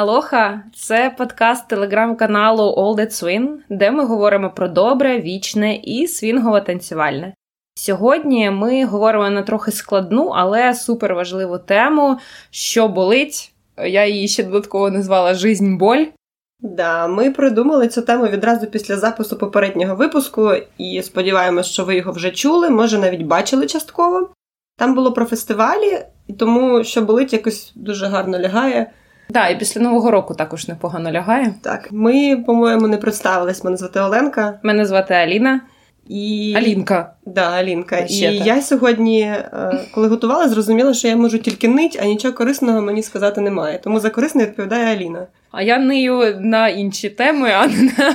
Алоха, це подкаст телеграм-каналу All That Swing, де ми говоримо про добре, вічне і свінгово танцювальне. Сьогодні ми говоримо на трохи складну, але супер важливу тему, що болить. Я її ще додатково назвала Жизнь боль. Да, ми придумали цю тему відразу після запису попереднього випуску, і сподіваємось, що ви його вже чули, може навіть бачили частково. Там було про фестивалі, і тому що болить якось дуже гарно лягає. Так, і після Нового року також непогано лягає. Так, ми, по-моєму, не представились. Мене звати Оленка. Мене звати Аліна. І... Алінка. Да, Алінка. І я сьогодні, е, коли готувала, зрозуміла, що я можу тільки нить, а нічого корисного мені сказати немає. Тому за корисне відповідає Аліна. А я нию на інші теми, а не,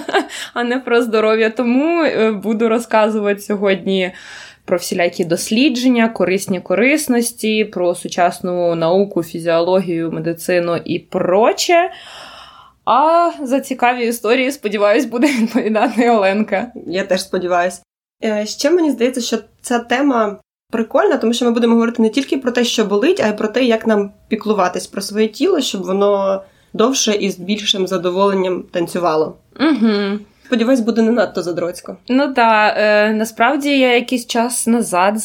а не про здоров'я. Тому е, буду розказувати сьогодні про всілякі дослідження, корисні корисності, про сучасну науку, фізіологію, медицину і проче. А за цікаві історії, сподіваюсь, буде відповідати Оленка. Я теж сподіваюся. Е, ще мені здається, що ця тема прикольна, тому що ми будемо говорити не тільки про те, що болить, а й про те, як нам піклуватись про своє тіло, щоб воно довше і з більшим задоволенням танцювало. Угу. Сподіваюсь, буде не надто задроцько. Ну так, е, насправді я якийсь час назад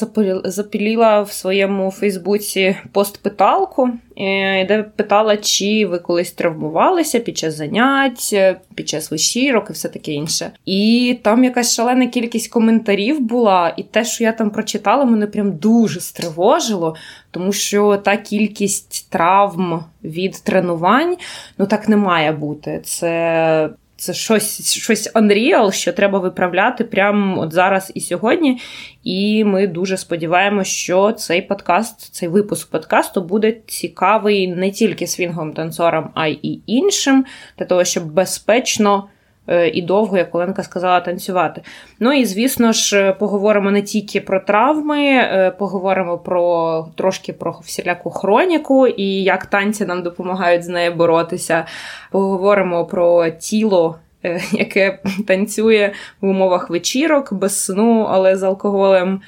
запіліла в своєму Фейсбуці пост-питалку, е, де питала, чи ви колись травмувалися під час занять, е, під час вечірок і все таке інше. І там якась шалена кількість коментарів була, і те, що я там прочитала, мене прям дуже стривожило, тому що та кількість травм від тренувань ну так не має бути. Це це щось щось unreal, що треба виправляти прямо от зараз і сьогодні. І ми дуже сподіваємося, що цей подкаст, цей випуск подкасту буде цікавий не тільки свінговим танцорам, а й іншим, для того, щоб безпечно. Е, і довго, як Оленка сказала, танцювати. Ну і звісно ж, поговоримо не тільки про травми, е, поговоримо про трошки про всіляку хроніку і як танці нам допомагають з нею боротися. Поговоримо про тіло. Е, яке танцює в умовах вечірок без сну, але з алкоголем.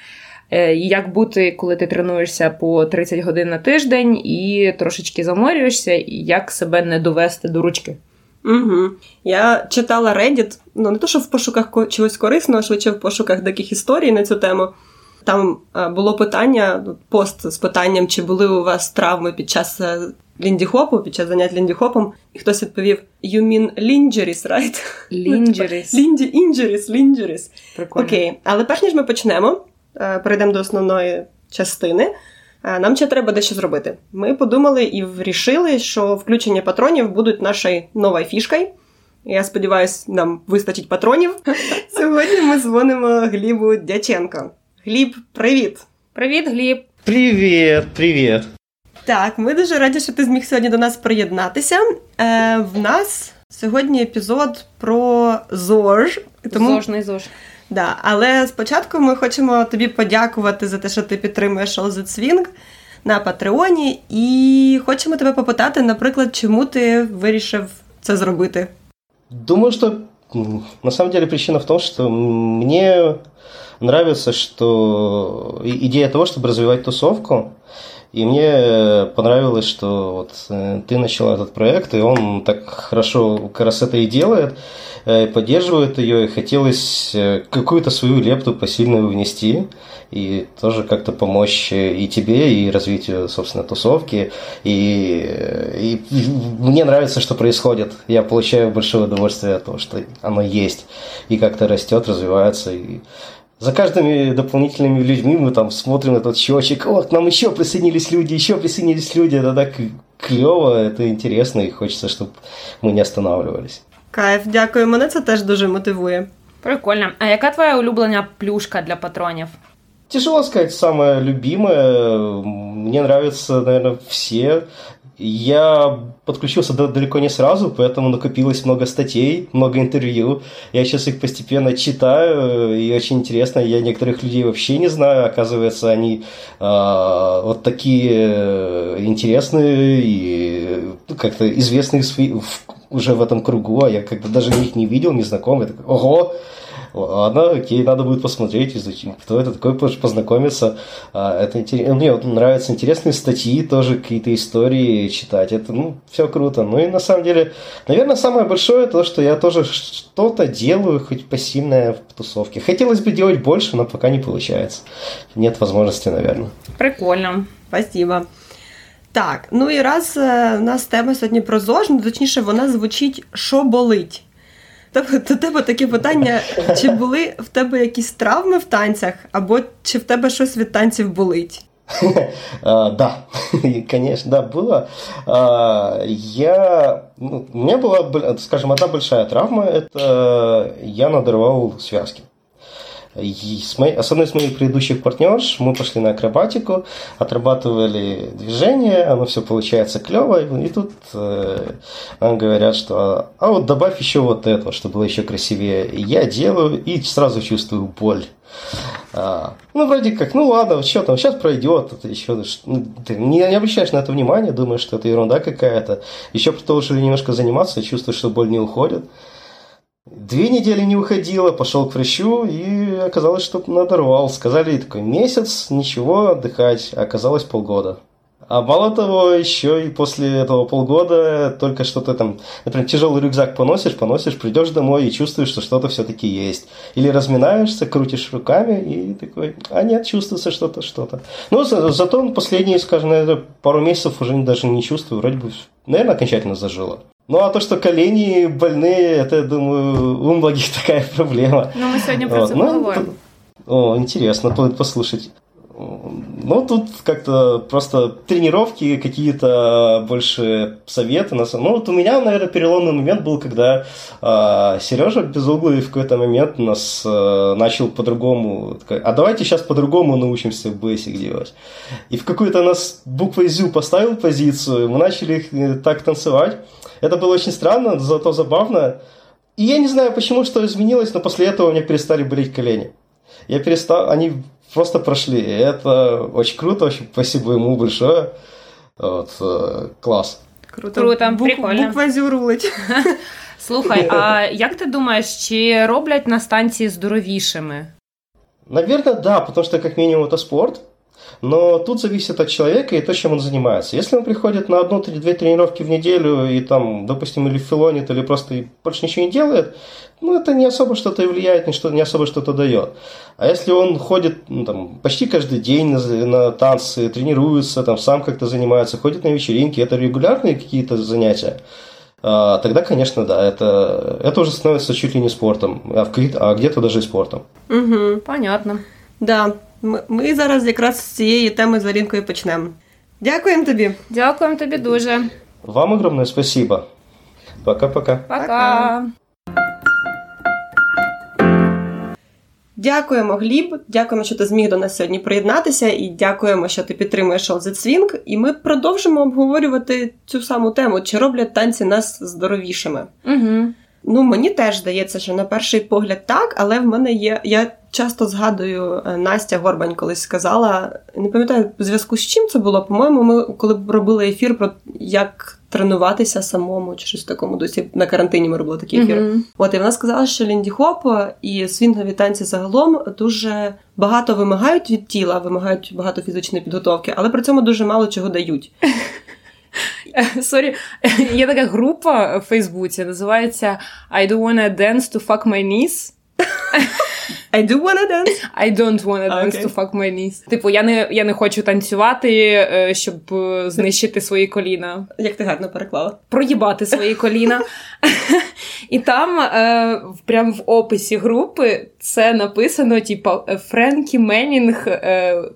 Як бути, коли ти тренуєшся по 30 годин на тиждень і трошечки заморюєшся, і як себе не довести до ручки? Угу. Я читала Reddit, ну не то, що в пошуках чогось корисного, а швидше в пошуках таких історій на цю тему. Там було питання, ну, пост з питанням, чи були у вас травми під час е, ліндіхопу, під час занять ліндіхопом, і хтось відповів: You mean lingeries, right? Lingeries. Лінді, injuries, lingeries. Окей, але перш ніж ми почнемо, е, перейдемо до основної частини. Е, нам ще треба дещо зробити. Ми подумали і вирішили, що включення патронів будуть нашою новою фішкою. Я сподіваюся, нам вистачить патронів. Сьогодні ми дзвонимо Глібу Дяченко. Гліб, привіт! Привіт, Гліб! Привіт, привіт! Так, ми дуже раді, що ти зміг сьогодні до нас приєднатися. Е, В нас сьогодні епізод про ЗОЖ. Тому... Зожний ЗОЖ. Да, Але спочатку ми хочемо тобі подякувати за те, що ти підтримуєш All Swing на Патреоні, і хочемо тебе попитати, наприклад, чому ти вирішив це зробити? Думаю, что на самом деле причина в том, что мне нравится, что идея того, чтобы развивать тусовку, и мне понравилось, что вот э, ты начала этот проект, и он так хорошо как раз это и делает. Э, поддерживают ее, и хотелось э, какую-то свою лепту посильную внести и тоже как-то помочь и тебе, и развитию, собственно, тусовки. И, и мне нравится, что происходит. Я получаю большое удовольствие от того, что оно есть, и как-то растет, развивается. И за каждыми дополнительными людьми мы там смотрим этот счетчик, вот к нам еще присоединились люди, еще присоединились люди, это так клево, это интересно, и хочется, чтобы мы не останавливались. Кайф, дякую. Мене це теж дуже мотивує. Прикольно. А яка твоя улюблена плюшка для патронів? Тяжело сказать, самое любимое. Мне нравятся, наверное, все. Я подключился далеко не сразу, поэтому накопилось много статей, много интервью. Я сейчас их постепенно читаю, и очень интересно. Я некоторых людей вообще не знаю. Оказывается, они э, вот такие интересные и как-то известные в, уже в этом кругу, а я как-то даже их не видел, не знаком. Я такой, ого, ладно, окей, надо будет посмотреть, изучить, кто это такой, познакомиться. А, это интересно. Мне вот нравятся интересные статьи, тоже какие-то истории читать. Это, ну, все круто. Ну и на самом деле, наверное, самое большое то, что я тоже что-то делаю, хоть пассивное в тусовке. Хотелось бы делать больше, но пока не получается. Нет возможности, наверное. Прикольно. Спасибо. Так, ну і раз е, у нас тема сьогодні про ЗОЖ, ну, точніше, вона звучить що болить. Тобто до тебе таке питання: чи були в тебе якісь травми в танцях, або чи в тебе щось від танців болить? Да, конечно, да, было. Я, ну, у меня была, скажем, одна большая травма, это я надорвал связки. С, моей, с одной из моих предыдущих партнерш мы пошли на акробатику, отрабатывали движение, оно все получается клево, и тут э, нам говорят, что а вот добавь еще вот это, чтобы было еще красивее. И я делаю и сразу чувствую боль. А, ну, вроде как, ну ладно, что там, сейчас пройдет, это еще, ну, ты не, не обращаешь на это внимания, думаешь, что это ерунда какая-то. Еще продолжили немножко заниматься, чувствуешь, что боль не уходит. Две недели не уходила, пошел к врачу и оказалось, что надорвал. Сказали такой месяц, ничего, отдыхать. Оказалось полгода. А мало того, еще и после этого полгода только что-то там, например, тяжелый рюкзак поносишь, поносишь, придешь домой и чувствуешь, что что-то все-таки есть. Или разминаешься, крутишь руками и такой, а нет, чувствуется что-то, что-то. Ну, за, зато последние, скажем, пару месяцев уже даже не чувствую, вроде бы, наверное, окончательно зажило. Ну, а то, что колени больные, это, я думаю, у многих такая проблема. Ну, мы сегодня про это ну, поговорим. О, интересно послушать. Ну, тут как-то просто тренировки, какие-то больше советы. Ну, вот у меня, наверное, переломный момент был, когда э, Сережа Безуглый в какой-то момент нас э, начал по-другому, а давайте сейчас по-другому научимся бейсик делать. И в какую-то нас буквой ЗЮ поставил позицию, мы начали э, так танцевать. Это было очень странно, зато забавно. И я не знаю, почему что изменилось, но после этого у меня перестали болеть колени. Я перестал, они просто прошли. И это очень круто, очень спасибо ему большое. Вот, э, класс. Круто, Круто Бук, прикольно. Буква зю рулить. Слухай, а як ти думаєш, чи роблять на станції здоровішими? Наверное, да, потому что как минимум это спорт. Но тут зависит от человека и то, чем он занимается. Если он приходит на одну-две тренировки в неделю и там, допустим, или филонит, или просто больше ничего не делает, ну, это не особо что-то влияет, не, что, не особо что-то дает. А если он ходит ну, там, почти каждый день на, на танцы, тренируется, там, сам как-то занимается, ходит на вечеринки, это регулярные какие-то занятия, а, тогда, конечно, да, это, это уже становится чуть ли не спортом, а, а где-то даже и спортом. Угу, понятно. Да, ми, ми зараз якраз з цієї теми з Арінкою почнемо. Дякуємо тобі. Дякуємо тобі дуже. Вам огромное спасибо. Пока-пока. Пока. Дякуємо, Гліб. Дякуємо, що ти зміг до нас сьогодні приєднатися, і дякуємо, що ти підтримуєш All That Swing. І ми продовжимо обговорювати цю саму тему: чи роблять танці нас здоровішими? Угу. Ну, мені теж здається, що на перший погляд так, але в мене є. Я часто згадую, е, Настя Горбань колись сказала, не пам'ятаю в зв'язку з чим це було. По-моєму, ми коли робили ефір про як тренуватися самому, чи щось в такому досі на карантині ми робили такий ефір. Mm-hmm. От і вона сказала, що Лінді Хоп і свінгові танці загалом дуже багато вимагають від тіла, вимагають багато фізичної підготовки, але при цьому дуже мало чого дають. Сорі, є така група в Фейсбуці, називається I don't wanna dance to fuck my knees. I do wanna dance. I don't wanna dance okay. to fuck my knees. Типу, я не я не хочу танцювати, е, щоб е, знищити свої коліна. Як ти гарно переклала? Проїбати свої коліна. І там, е, прям в описі групи, це написано: типу, Френкі Менінг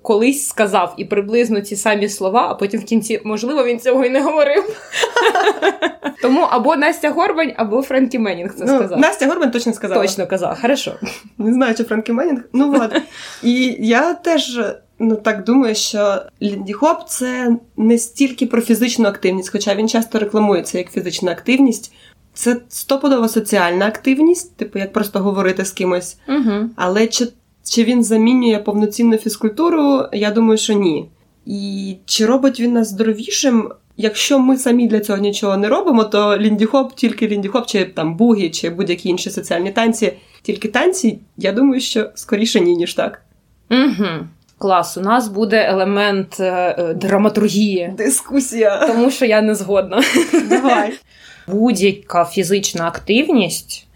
колись сказав і приблизно ті самі слова, а потім в кінці, можливо, він цього і не говорив. Тому або Настя Горбань, або Френкі Менінг це ну, сказав. Настя Горбань точно сказала. Точно казала, хорошо. Не знаю, чи Френкі Менінг. Ну от. І я теж. Ну, так думаю, що Лінді Хоп це не стільки про фізичну активність, хоча він часто рекламується як фізична активність. Це стопудова соціальна активність, типу, як просто говорити з кимось. Угу. Але чи чи він замінює повноцінну фізкультуру? Я думаю, що ні. І чи робить він нас здоровішим? Якщо ми самі для цього нічого не робимо, то ліндіхоп, тільки ліндіхоп, чи там бугі, чи будь-які інші соціальні танці, тільки танці, я думаю, що скоріше ні, ніж так. Угу. Клас, у нас буде елемент е, е, драматургії. Дискусія. Тому що я не згодна. Давай. Будь-яка фізична активність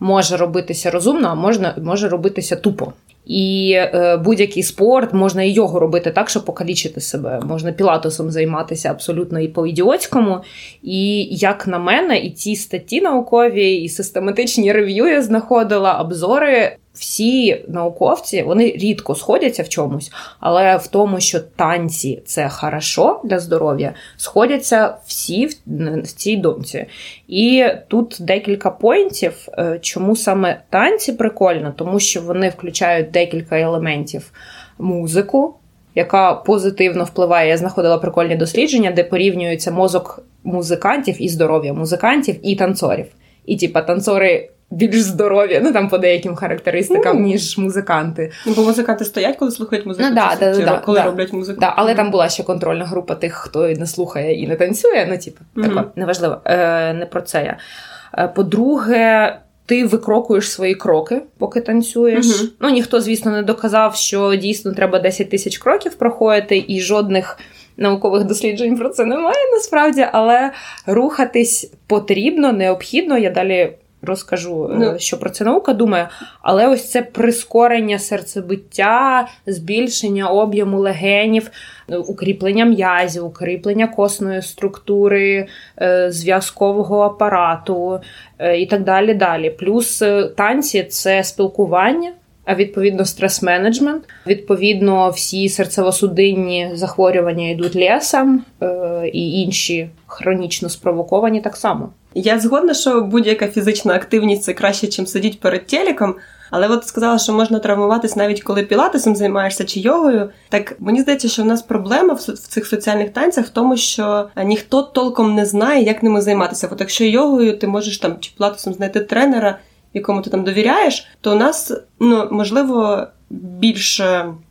може робитися розумно, а можна, може робитися тупо. І е, будь-який спорт можна і його робити так, щоб покалічити себе. Можна пілатусом займатися абсолютно і по-ідіотському. І як на мене, і ці статті наукові, і систематичні рев'ю я знаходила обзори всі науковці вони рідко сходяться в чомусь, але в тому, що танці це хорошо для здоров'я, сходяться всі в цій думці. І тут декілька поінтів, е, чому саме танці прикольно, тому що вони включають декілька елементів музику. Яка позитивно впливає, я знаходила прикольні дослідження, де порівнюється мозок музикантів і здоров'я музикантів і танцорів. І типа танцори більш здорові, ну там по деяким характеристикам, mm. ніж музиканти. Ну, бо музиканти стоять, коли слухають музику, ну, да, да, да, коли да, роблять музику. Да, але там була ще контрольна група тих, хто не слухає і не танцює. Ну, типу, mm-hmm. тако, неважливо. Е, Не про це я. Е, по-друге, ти викрокуєш свої кроки, поки танцюєш. Mm-hmm. Ну, ніхто, звісно, не доказав, що дійсно треба 10 тисяч кроків проходити, і жодних. Наукових досліджень про це немає насправді, але рухатись потрібно, необхідно. Я далі розкажу, е, ну. що про це наука думає. Але ось це прискорення серцебиття, збільшення об'єму легенів, е, укріплення м'язів, укріплення косної структури, е, зв'язкового апарату і так далі. далі. Плюс танці це спілкування. А відповідно стрес-менеджмент, відповідно, всі серцево-судинні захворювання йдуть лісом, е, і інші хронічно спровоковані так само. Я згодна, що будь-яка фізична активність це краще, ніж сидіти перед телеком. Але от сказала, що можна травмуватись навіть коли пілатесом займаєшся чи йогою. Так мені здається, що в нас проблема в цих соціальних танцях в тому, що ніхто толком не знає, як ними займатися. От якщо йогою ти можеш там чи пілатесом знайти тренера, якому ти там довіряєш, то у нас ну можливо більш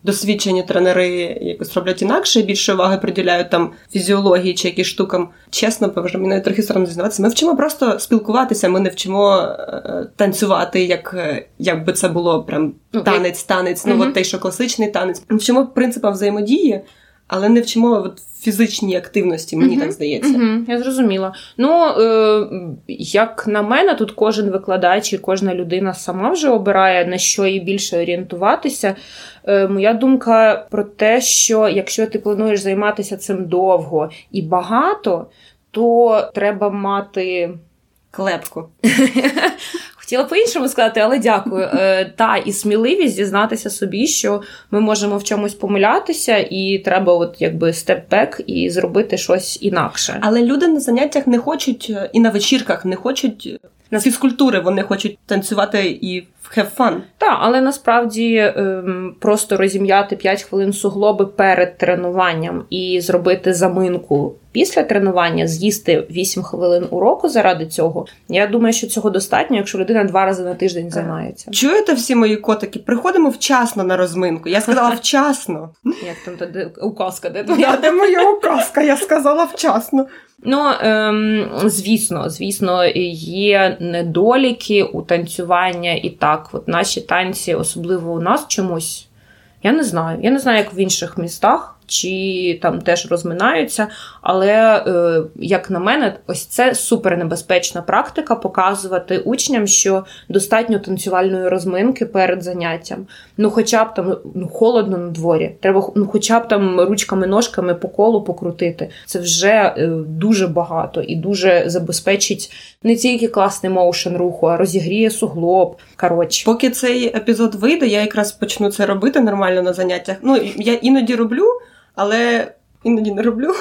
досвідчені тренери якось роблять інакше, більше уваги приділяють там фізіології чи якісь штукам. Чесно, боже, мені навіть трохи соромно зізнаватися. Ми вчимо просто спілкуватися, ми не вчимо е, танцювати, як як би це було прям танець, танець, ну от той, що класичний танець. Ми вчимо принципам взаємодії але не вчимо от фізичній активності, мені uh так здається. uh Я зрозуміла. Ну, е, як на мене, тут кожен викладач і кожна людина сама вже обирає на що їй більше орієнтуватися. Е, Моя думка про те, що якщо ти плануєш займатися цим довго і багато, то треба мати. Клепку. Хотіла по-іншому сказати, але дякую. Е, Та і сміливість зізнатися собі, що ми можемо в чомусь помилятися, і треба, от якби степ-бек і зробити щось інакше. Але люди на заняттях не хочуть е, і на вечірках не хочуть на фізкультури, вони хочуть танцювати і have fun. Так, але насправді ем, просто розім'яти 5 хвилин суглоби перед тренуванням і зробити заминку після тренування, з'їсти 8 хвилин уроку заради цього. Я думаю, що цього достатньо, якщо людина два рази на тиждень займається. Чуєте всі мої котики? Приходимо вчасно на розминку. Я сказала вчасно. Як там то указка, де твоя? Де моя указка? Я сказала вчасно. Ну, ем, звісно, звісно, є недоліки у танцювання і так. От наші танці, особливо у нас чомусь. Я не знаю. Я не знаю, як в інших містах чи там теж розминаються. Але, е, як на мене, ось це супернебезпечна практика показувати учням, що достатньо танцювальної розминки перед заняттям. Ну, хоча б там ну, холодно на дворі, треба ну, хоча б там ручками-ножками по колу покрутити. Це вже е, дуже багато і дуже забезпечить не тільки класний моушен руху, а розігріє суглоб. Коротше. Поки цей епізод вийде, я якраз почну це робити нормально на заняттях. Ну, я іноді роблю але іноді не роблю.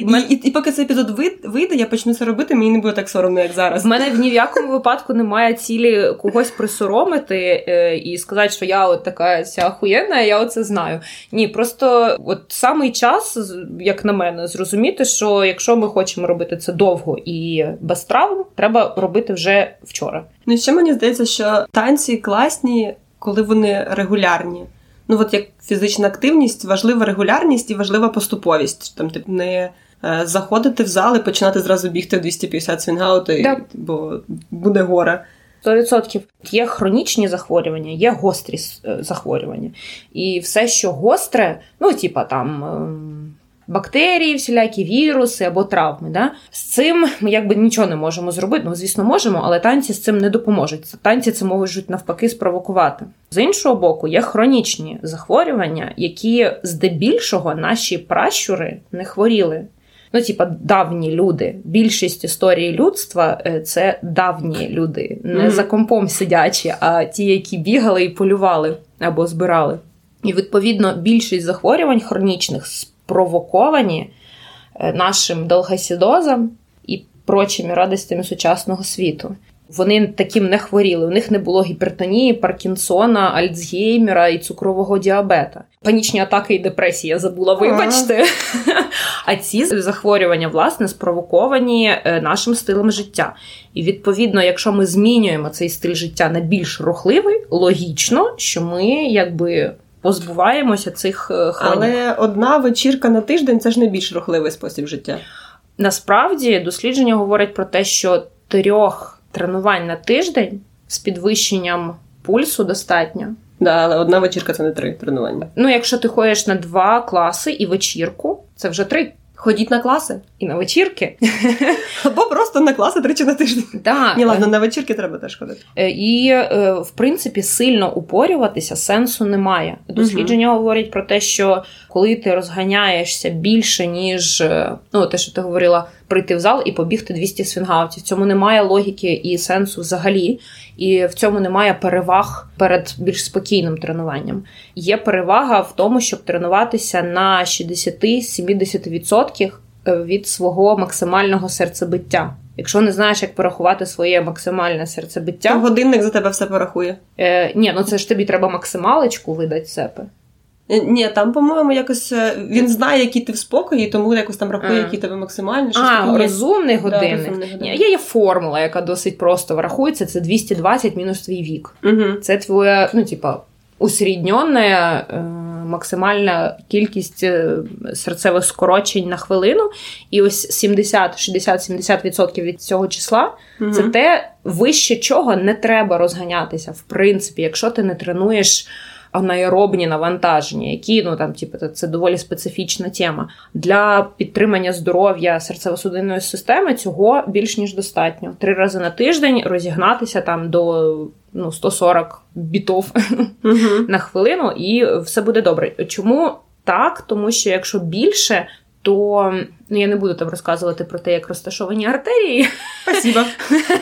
Мен... І, і і, поки цей епізод вийде, я почну це робити, мені не буде так соромно, як зараз. У мене в ні в якому випадку немає цілі когось присоромити е, і сказати, що я от така ця охуєнна, я оце знаю. Ні, просто от самий час, як на мене, зрозуміти, що якщо ми хочемо робити це довго і без травм, треба робити вже вчора. Ну ще мені здається, що танці класні, коли вони регулярні ну от як фізична активність, важлива регулярність і важлива поступовість. Там тип не е, заходити в зал і починати зразу бігти в 250 свінгаути, Да. бо буде горе. 100%. Є хронічні захворювання, є гострі е, захворювання. І все, що гостре, ну, типа там. Бактерії, всілякі віруси або травми. Да? З цим ми якби нічого не можемо зробити. Ну, звісно, можемо, але танці з цим не допоможуть. Танці це можуть навпаки спровокувати. З іншого боку, є хронічні захворювання, які здебільшого наші пращури не хворіли. Ну, типа, давні люди. Більшість історії людства е, це давні люди, не за компом сидячі, а ті, які бігали і полювали або збирали. І відповідно більшість захворювань хронічних спровоковані е, нашим долгосідозом і прочими радостями сучасного світу. Вони таким не хворіли. У них не було гіпертонії, Паркінсона, Альцгеймера і цукрового діабета. Панічні атаки і депресії я забула, вибачте. А ці захворювання, власне, спровоковані е, нашим стилем життя. І відповідно, якщо ми змінюємо цей стиль життя на більш рухливий, логічно, що ми якби позбуваємося цих е, хронік. Але одна вечірка на тиждень це ж найбільш рухливий спосіб життя. Насправді дослідження говорять про те, що трьох тренувань на тиждень з підвищенням пульсу достатньо. Да, але одна вечірка це не три тренування. Ну, якщо ти ходиш на два класи і вечірку, це вже три. Ходіть на класи. І на вечірки. Або просто на класи тричі на тиждень. Да. Ні, ладно, на вечірки треба теж ходити. Е, І, е, в принципі, сильно упорюватися сенсу немає. Дослідження говорять про те, що коли ти розганяєшся більше, ніж е, ну, те, що ти говорила, прийти в зал і побігти 200 свінгаутів. В цьому немає логіки і сенсу взагалі. І в цьому немає переваг перед більш спокійним тренуванням. Є перевага в тому, щоб тренуватися на 60-70% від свого максимального серцебиття. Якщо не знаєш, як порахувати своє максимальне серцебиття, То годинник за тебе все порахує. Е, ні, ну це ж тобі треба максималочку видати себе. Е, Ні, там, по-моєму, якось е, він знає, які ти в спокої, тому якось там рахує, які тебе максимальні. щось А, розумний годинник. розумний Ні, є, є формула, яка досить просто врахується. Це 220 мінус твій вік. Угу. Це твоя, ну, типа, усрідньона е, максимальна кількість серцевих скорочень на хвилину. І ось 70, 60-70% від цього числа Це те, вище чого не треба розганятися. В принципі, якщо ти не тренуєш анаеробні навантаження, які ну там, типу, це доволі специфічна тема. Для підтримання здоров'я серцево-судинної системи цього більш ніж достатньо. Три рази на тиждень розігнатися там до ну, 140 бітов на хвилину, і все буде добре. Чому так? Тому що якщо більше. То ну я не буду там розказувати про те, як розташовані артерії, Спасибо.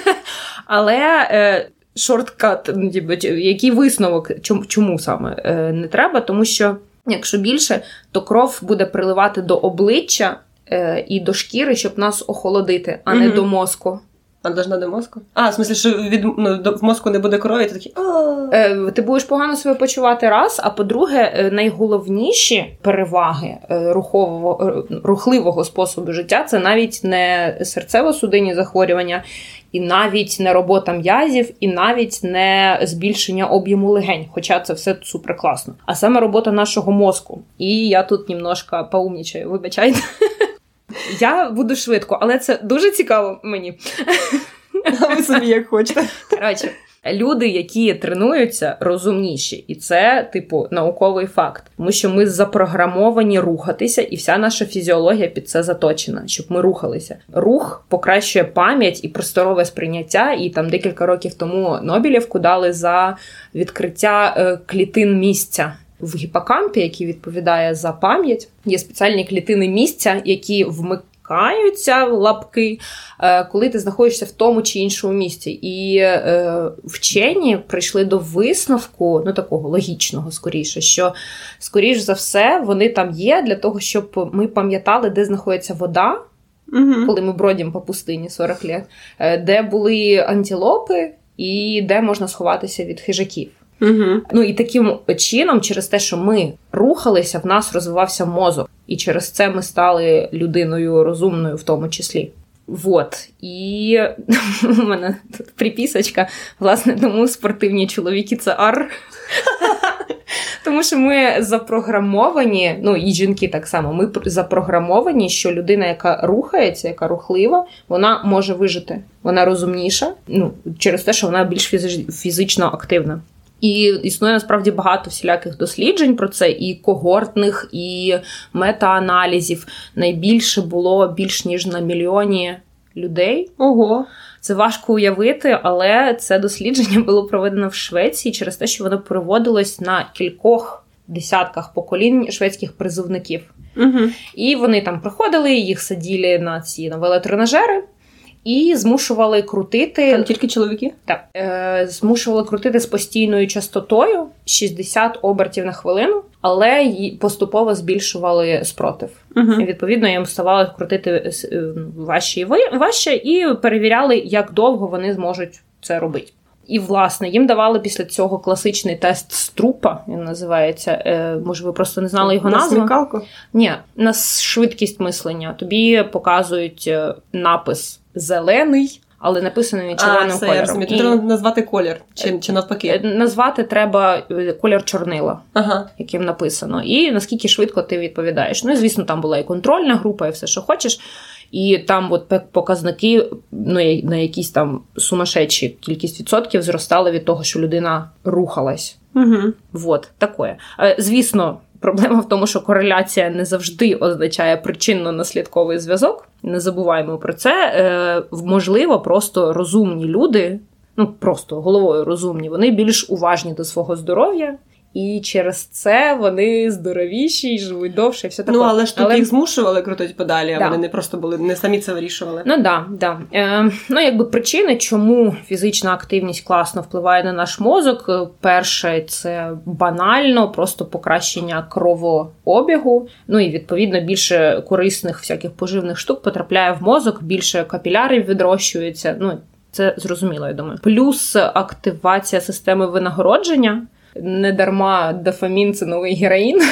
але е, шорткат, ну, типу, який висновок, чому, чому саме е, не треба? Тому що якщо більше, то кров буде приливати до обличчя е, і до шкіри, щоб нас охолодити, а не Мгм. до мозку. А должна до мозку? А, в смысле, що від ну, до, в мозку не буде крові, ти такий. Е, Ти будеш погано себе почувати раз. А по-друге, е, найголовніші переваги е, рухового е, рухливого способу життя це навіть не серцево-судинні захворювання, і навіть не робота м'язів, і навіть не збільшення об'єму легень. Хоча це все супер класно. А саме робота нашого мозку. І я тут немножко поумнічаю, вибачайте. Я буду швидко, але це дуже цікаво мені. А ви собі як хочете. Коротше, люди, які тренуються, розумніші, і це, типу, науковий факт. Тому що ми запрограмовані рухатися, і вся наша фізіологія під це заточена, щоб ми рухалися. Рух покращує пам'ять і просторове сприйняття. І там декілька років тому Нобелівку дали за відкриття е, клітин місця. В гіпокампі, який відповідає за пам'ять, є спеціальні клітини місця, які вмикаються в лапки, е, коли ти знаходишся в тому чи іншому місці. І е, вчені прийшли до висновку, ну такого логічного, скоріше, що скоріш за все вони там є для того, щоб ми пам'ятали, де знаходиться вода, Угу. коли ми бродимо по пустині 40 літ, е, де були антилопи і де можна сховатися від хижаків. Угу. Ну і таким чином, через те, що ми рухалися, в нас розвивався мозок, і через це ми стали людиною розумною, в тому числі. Вот. І у мене тут припісочка, власне, тому спортивні чоловіки це ар. Тому що ми запрограмовані, ну і жінки так само. Ми запрограмовані, що людина, яка рухається, яка рухлива, вона може вижити. Вона розумніша, ну через те, що вона більш фізично активна. І існує насправді багато всіляких досліджень про це, і когортних, і мета-аналізів. Найбільше було більш ніж на мільйоні людей. Ого. Це важко уявити, але це дослідження було проведено в Швеції через те, що воно проводилось на кількох десятках поколінь шведських призовників. Угу. І вони там приходили, їх саділи на ці на велотренажери і змушували крутити Там тільки чоловіки? Так, е, змушували крутити з постійною частотою 60 обертів на хвилину, але поступово збільшували спротив. Угу. І, Відповідно, їм ставало крутити е, важче і важче, і перевіряли, як довго вони зможуть це робити. І, власне, їм давали після цього класичний тест струпа, він називається. Е, Може, ви просто не знали його назву? Смікалку? Ні, на швидкість мислення. Тобі показують е, напис зелений. Але написано він червоним а, кольором. І... Треба назвати колір чи чи навпаки. Е, назвати треба е, колір чорнила, ага. яким написано, і наскільки швидко ти відповідаєш. Ну і звісно, там була і контрольна група, і все, що хочеш. І там от показники ну, на якісь там сумасшедші кількість відсотків зростали від того, що людина рухалась. Угу. Вот, таке. Звісно, проблема в тому, що кореляція не завжди означає причинно-наслідковий зв'язок. Не забуваємо про це. Е, можливо, просто розумні люди, ну просто головою розумні, вони більш уважні до свого здоров'я. І через це вони здоровіші і живуть довше, і все таке. Ну, але ж тут але... їх змушували крутити подалі, а да. вони не просто були, не самі це вирішували. Ну да, да. Е, Ну, якби причини, чому фізична активність класно впливає на наш мозок. Е, перше, це банально, просто покращення кровообігу. Ну і відповідно більше корисних всяких поживних штук потрапляє в мозок, більше капілярів відрощується. Ну, це зрозуміло, я думаю. Плюс активація системи винагородження не дарма дофамін це новий героїн.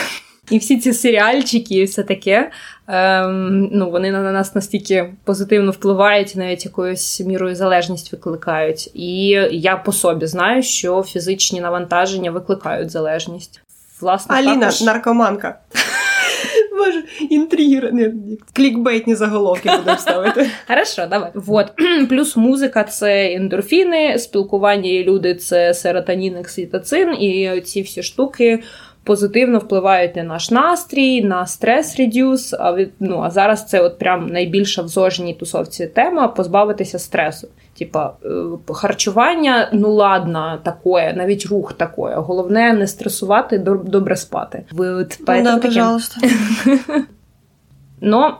І всі ці серіальчики, і все таке, ем, ну, вони на нас настільки позитивно впливають, навіть якоюсь мірою залежність викликають. І я по собі знаю, що фізичні навантаження викликають залежність. Власне, Аліна, також... наркоманка. Боже, інтригер, не, клікбейтні заголовки будемо ставити. Хорошо, давай. Вот. Плюс музика це ендорфіни, спілкування і люди це серотонін, окситоцин, і ці всі штуки. Позитивно впливають на наш настрій, на стрес редюс. А від ну а зараз це от прям найбільша в зожній тусовці тема позбавитися стресу. Типа е, харчування, ну ладно, такое, навіть рух такое. Головне не стресувати, добре спати. Ви от ну, да, пожалуйста. Ну,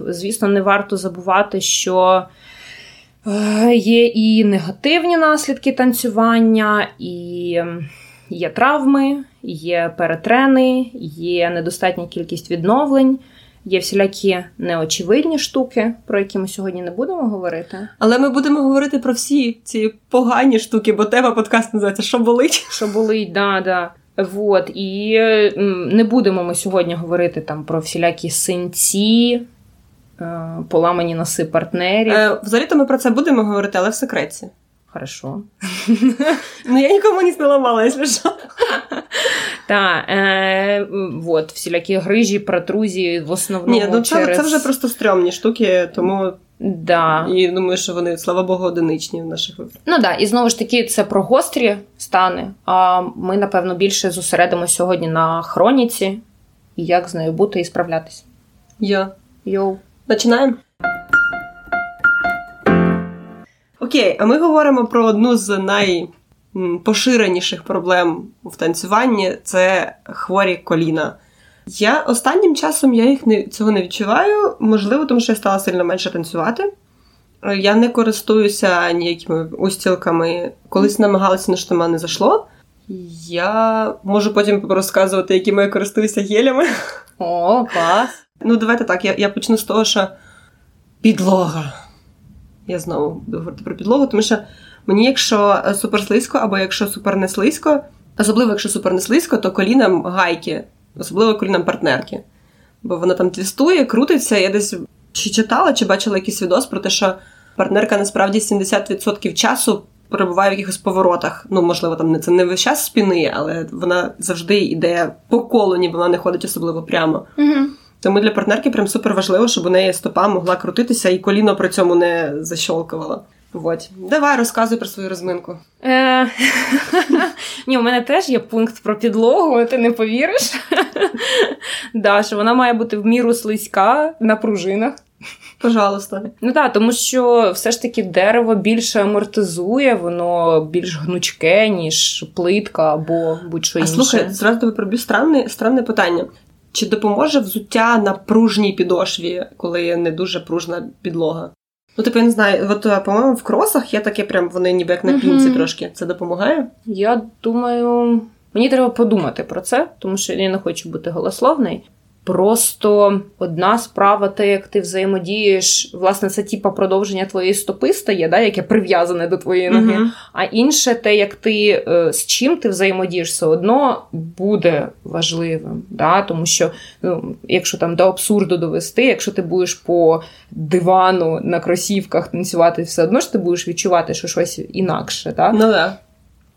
звісно, не варто забувати, що е, є і негативні наслідки танцювання, і є травми, є перетрени, є недостатня кількість відновлень. Є всілякі неочевидні штуки, про які ми сьогодні не будемо говорити. Але ми будемо говорити про всі ці погані штуки, бо тема подкаст називається Що болить? Що болить, да, да. Вот. І не будемо ми сьогодні говорити там про всілякі синці, е, поламані носи партнерів. Е, Взагалі-то ми про це будемо говорити, але в секреті. Хорошо. Ну, я нікому не наламала, якщо що. Так, е, вот, всілякі грижі, протрузії в основному. Ні, ну це, через... це вже просто стрьомні штуки, тому. Да. І думаю, що вони, слава Богу, одиничні в наших випадках. Ну так, да. і знову ж таки, це про гострі стани. А ми, напевно, більше зосередимо сьогодні на хроніці і як з нею бути і справлятися. Йо. Йоу. Починаємо? Окей, а ми говоримо про одну з найпоширеніших проблем в танцюванні це хворі коліна. Я останнім часом я їх не, цього не відчуваю, можливо, тому що я стала сильно менше танцювати. Я не користуюся ніякими устілками. Колись намагалася, але що мене не зайшло. Я можу потім розказувати, якими я користуюся гелями. О, клас! Ну, давайте так, я я почну з того, що підлога. Я знову буду говорити про підлогу, тому що мені, якщо супер слизько, або якщо супер не слизько, особливо якщо супер не слизько, то колінам гайки, особливо колінам партнерки. Бо вона там твістує, крутиться. Я десь чи читала, чи бачила якийсь відос про те, що партнерка насправді 70% часу перебуває в якихось поворотах. Ну, можливо, там не це не весь час спіни, але вона завжди йде по колу, ніби вона не ходить особливо прямо. Угу. Тому для партнерки прям супер важливо, щоб у неї стопа могла крутитися і коліно при цьому не защолкувало. Вот. Давай розказуй про свою розминку. Е, Ні, у мене теж є пункт про підлогу, ти не повіриш. да, що Вона має бути в міру слизька на пружинах. Пожалуйста. Ну так, тому що все ж таки дерево більше амортизує, воно більш гнучке, ніж плитка або будь-що інше. А слухай, зразу тебе проб'ю странне, странне питання. Чи допоможе взуття на пружній підошві, коли не дуже пружна підлога? Ну, типу, я не знаю, от, е, по-моєму, в кросах є таке, прям вони ніби як на пінці Мгм. трошки. Це допомагає? Я думаю, мені треба подумати про це, тому що я не хочу бути голословною. Просто одна справа, те, як ти взаємодієш, власне, це типа продовження твоєї стопи стає, да, яке прив'язане до твоєї ноги. Мгм. А інше, те, як ти е, з чим ти взаємодієш, все одно буде важливим. Да? Тому що, ну, якщо там до абсурду довести, якщо ти будеш по дивану на кросівках танцювати, все одно ж ти будеш відчувати, що щось інакше. Да? Ну так.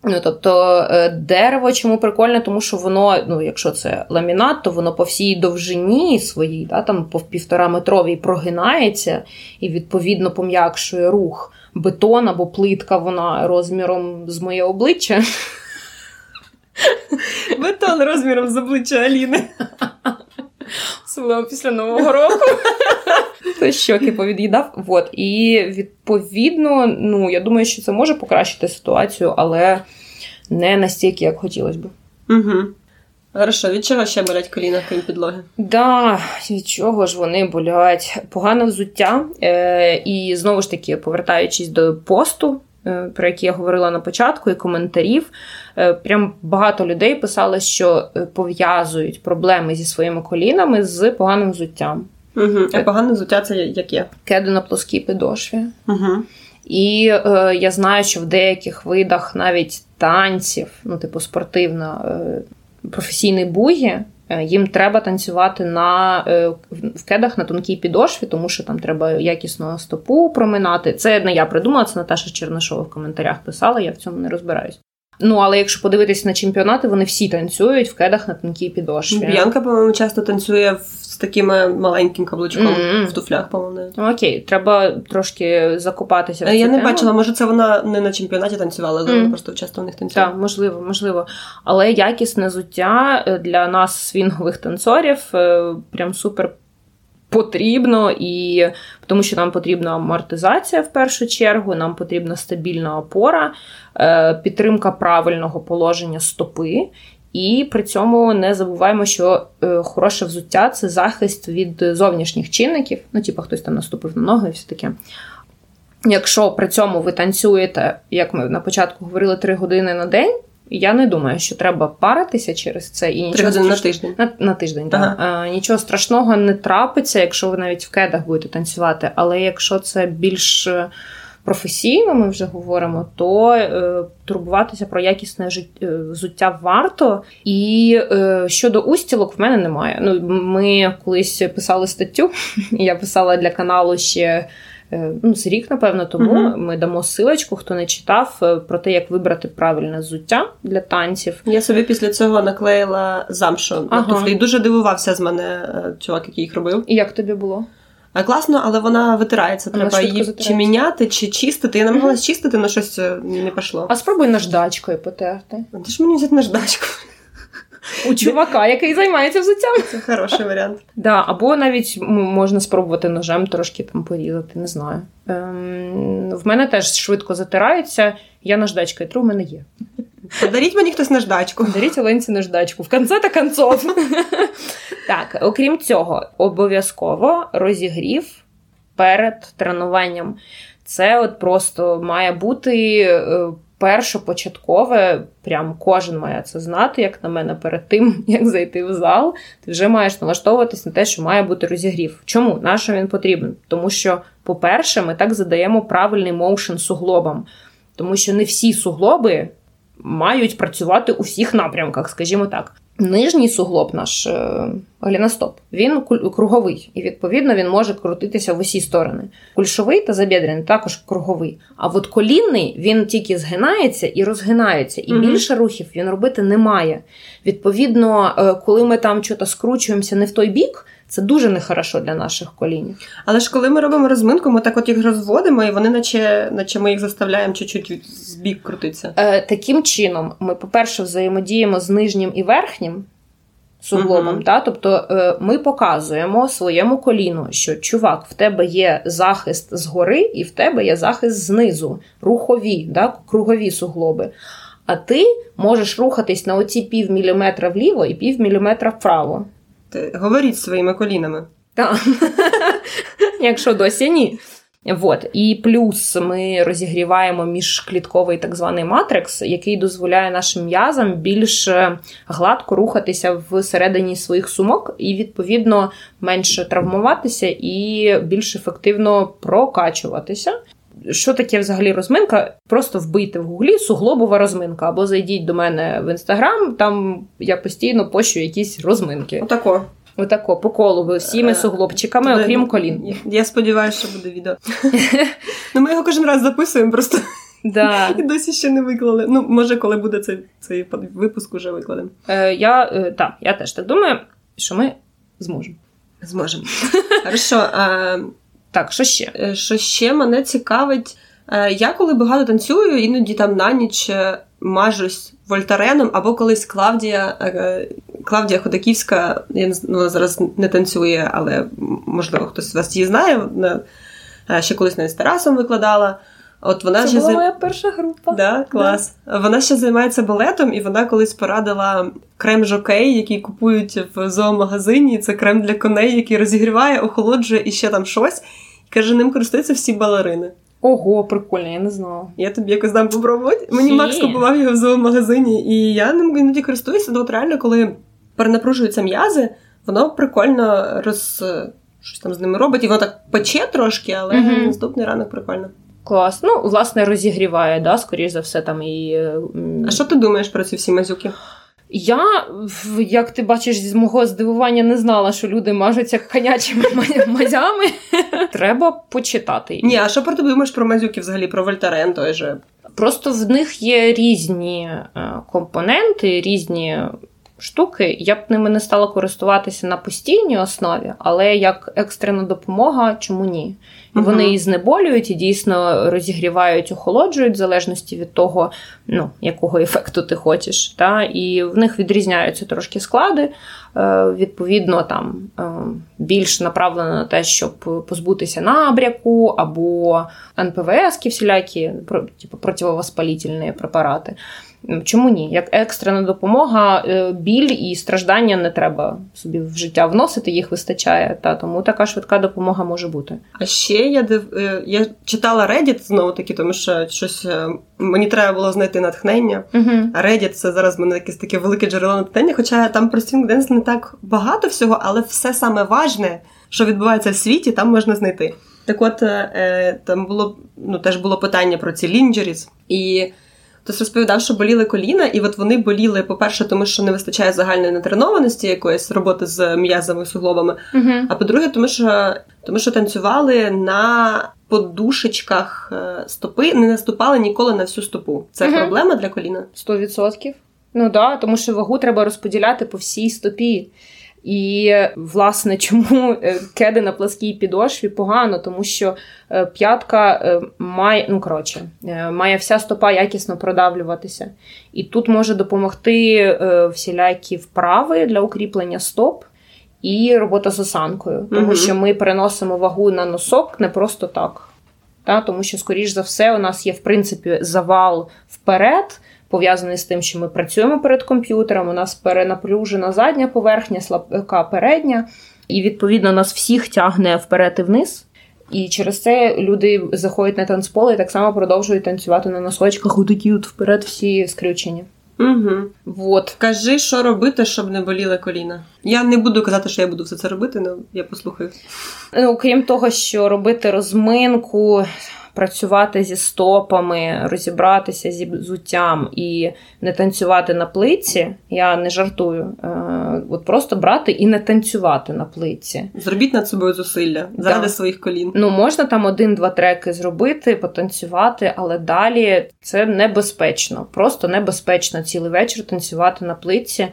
Ну, тобто е, дерево чому прикольне, тому що воно, ну, якщо це ламінат, то воно по всій довжині своїй, да, там по півтора метровій прогинається і відповідно пом'якшує рух. Бетон або плитка, вона розміром з моє обличчя. Бетон розміром з обличчя Аліни. Особливо після Нового року. Щоки повід'їдав. Вот. І відповідно, ну, я думаю, що це може покращити ситуацію, але не настільки, як хотілося б. Угу. Хорошо, від чого ще болять коліна, крім підлоги? Да, від чого ж вони болять? Погане взуття. Е, і знову ж таки, повертаючись до посту, е, про який я говорила на початку, і коментарів, е, прям багато людей писали, що е, пов'язують проблеми зі своїми колінами з поганим взуттям. Угу. А погане взуття це яке? Кеди на плоскій підошві. Угу. І е, я знаю, що в деяких видах навіть танців, ну, типу спортивна, е, професійний бугі, е, їм треба танцювати на, е, в кедах на тонкій підошві, тому що там треба якісно стопу проминати. Це не я придумала, це Наташа Чернишова в коментарях писала, я в цьому не розбираюсь. Ну, але якщо подивитись на чемпіонати, вони всі танцюють в кедах на тонкій підошві. Б'янка, по-моєму, часто танцює з таким маленьким каблучком Мгм. в туфлях, по-моєму. Ну, окей, треба трошки закопатися. В Е, Я цю не тему. бачила, може, це вона не на чемпіонаті танцювала, але Мгм. вона просто часто в них танцює. Так, можливо, можливо. Але якісне зуття е, для нас, свінгових танцорів, е, прям супер потрібно, і тому що нам потрібна амортизація в першу чергу, нам потрібна стабільна опора, е, підтримка правильного положення стопи. І при цьому не забуваємо, що е, хороше взуття це захист від зовнішніх чинників. Ну, типу, хтось там наступив на ноги і все таке. Якщо при цьому ви танцюєте, як ми на початку говорили, 3 години на день, я не думаю, що треба паритися через це і Три нічого години на тиждень. на, на тиждень, Ага. так. Е, нічого страшного не трапиться, якщо ви навіть в кедах будете танцювати. Але якщо це більш е, професійно, ми вже говоримо, то е, турбуватися про якісне е, взуття варто. І е, щодо устілок в мене немає. Ну, ми колись писали статтю, я писала для каналу ще. Е, Ну, з рік, напевно, тому Мгм. ми дамо силочку, хто не читав, е, про те, як вибрати правильне взуття для танців. Я собі після цього наклеїла замшу на туфлі. І дуже дивувався з мене е, чувак, який їх робив. І як тобі було? А класно, але вона витирається. Треба її чи міняти, чи чистити. Я намагалась чистити, але щось не пішло. А спробуй наждачкою потерти. Ти ж мені взяти наждачку. У чувака, який займається взуттям. Це хороший варіант. Да, або навіть можна спробувати ножем трошки там порізати, не знаю. Ем, в мене теж швидко затирається. Я наждачкою тру, в мене є. Подаріть мені хтось наждачку. Даріть Оленці наждачку. В конце та концов. так, окрім цього, обов'язково розігрів перед тренуванням. Це от просто має бути е, першопочаткове, прям кожен має це знати, як на мене, перед тим, як зайти в зал, ти вже маєш налаштовуватись на те, що має бути розігрів. Чому? На він потрібен? Тому що, по-перше, ми так задаємо правильний моушен суглобам. Тому що не всі суглоби мають працювати у всіх напрямках, скажімо так. Нижній суглоб, наш е, гліностоп, він круговий, і відповідно він може крутитися в усі сторони. Кульшовий та забідрений також круговий. А от колінний він тільки згинається і розгинається, і більше рухів він робити не має. Відповідно, е, коли ми там щось скручуємося не в той бік, це дуже нехорошо для наших колінів. Але ж коли ми робимо розминку, ми так от їх розводимо, і вони, наче наче ми їх заставляємо чуть-чуть з бік крутитися. Е, Таким чином, ми, по-перше, взаємодіємо з нижнім і верхнім суглобом. Uh-huh. Та? Тобто е, ми показуємо своєму коліну, що чувак, в тебе є захист згори, і в тебе є захист знизу, рухові, да? кругові суглоби. А ти можеш рухатись на оці пів міліметра вліво і пів міліметра вправо. Говоріть своїми колінами. Так. Якщо досі ні. Вот. І плюс ми розігріваємо міжклітковий так званий матрикс, який дозволяє нашим м'язам більш е, гладко рухатися всередині своїх сумок і, відповідно, менше травмуватися і більш ефективно прокачуватися. Що таке взагалі розминка? Просто вбийте в гуглі суглобова розминка, або зайдіть до мене в інстаграм, там я постійно пощу якісь розминки. Отако. Отако, по колу всіми е, суглобчиками, окрім колін. Я сподіваюся, що буде відео. Ну, Ми його кожен раз записуємо, просто Да. І досі ще не виклали. Ну, може, коли буде цей цей випуск, уже викладемо. Е, Я е, так, я теж так думаю, що ми зможемо. Зможемо. Хорошо. А... Так, що ще? Е, що ще мене цікавить. Е, я коли багато танцюю, іноді там на ніч мажусь вольтареном, або колись Клавдія Клавдія Ходаківська, я не вона зараз не танцює, але можливо хтось з вас її знає. Вона ще колись навіть з Тарасом викладала. От вона Це ще була займ... моя перша група. Да, клас. Да. Вона ще займається балетом, і вона колись порадила крем жокей, який купують в зоомагазині. Це крем для коней, який розігріває, охолоджує і ще там щось. Каже, ним користуються всі балерини. Ого, прикольно, я не знала. Я тобі якось дам попробувати. Мені Макс купував його в зоомагазині, і я ним іноді користуюся. От реально, коли перенапружуються м'язи, воно прикольно роз. Щось там з ними робить, і воно так пече трошки, але mm наступний ранок прикольно. Клас. Ну, власне, розігріває, да, скоріш за все, там і. А що ти думаєш про ці всі мазюки? Я, як ти бачиш, з мого здивування не знала, що люди мажуться конячими мазями. Треба почитати. Ні, а що про ти думаєш про мазюки взагалі, про Вольтарен той же? Просто в них є різні е, компоненти, різні штуки. Я б ними не стала користуватися на постійній основі, але як екстрена допомога, чому ні? І uh вони і знеболюють, і дійсно розігрівають, охолоджують в залежності від того, ну, якого ефекту ти хочеш. Та? І в них відрізняються трошки склади. Е, відповідно, там е, більш направлено на те, щоб позбутися набряку або НПВС, всілякі типу, противовоспалітельні препарати. Чому ні? Як екстрена допомога, е, біль і страждання не треба собі в життя вносити, їх вистачає. Та Тому така швидка допомога може бути. А ще я див... Е, я читала Reddit знову таки, тому що щось е, мені треба було знайти натхнення. А Reddit це зараз в мене якесь таке велике джерело натхнення, хоча там про Стінгденс не так багато всього, але все саме важне, що відбувається в світі, там можна знайти. Так от там було ну, теж було питання про ці лінджеріс. І Хтось розповідав, що боліли коліна, і от вони боліли, по-перше, тому що не вистачає загальної натренованості якоїсь роботи з м'язами суглобами. Uh-huh. А по-друге, тому що тому що танцювали на подушечках е, стопи, не наступали ніколи на всю стопу. Це uh-huh. проблема для коліна? Сто відсотків. Ну да, тому що вагу треба розподіляти по всій стопі. І, власне, чому е, кеди на пласкій підошві погано, тому що е, п'ятка е, має ну коротше, має вся стопа якісно продавлюватися. І тут може допомогти всілякі вправи для укріплення стоп і робота з осанкою, тому угу. що ми переносимо вагу на носок не просто так. Та? Тому що, скоріш за все, у нас є в принципі завал вперед пов'язаний з тим, що ми працюємо перед комп'ютером, у нас перенапружена задня поверхня, слабка передня, і відповідно нас всіх тягне вперед і вниз. І через це люди заходять на танцпол і так само продовжують танцювати на носочках, отакі от вперед всі скрючені. Угу. Вот. Кажи, що робити, щоб не боліли коліна. Я не буду казати, що я буду все це робити, але я послухаю. Ну, Крім того, що робити розминку, працювати зі стопами, розібратися зі взуттям і не танцювати на плитці, я не жартую. Е, от просто брати і не танцювати на плитці. Зробіть над собою зусилля заради да. своїх колін. Ну можна там один-два треки зробити, потанцювати, але далі це небезпечно, просто небезпечно цілий вечір танцювати на плитці.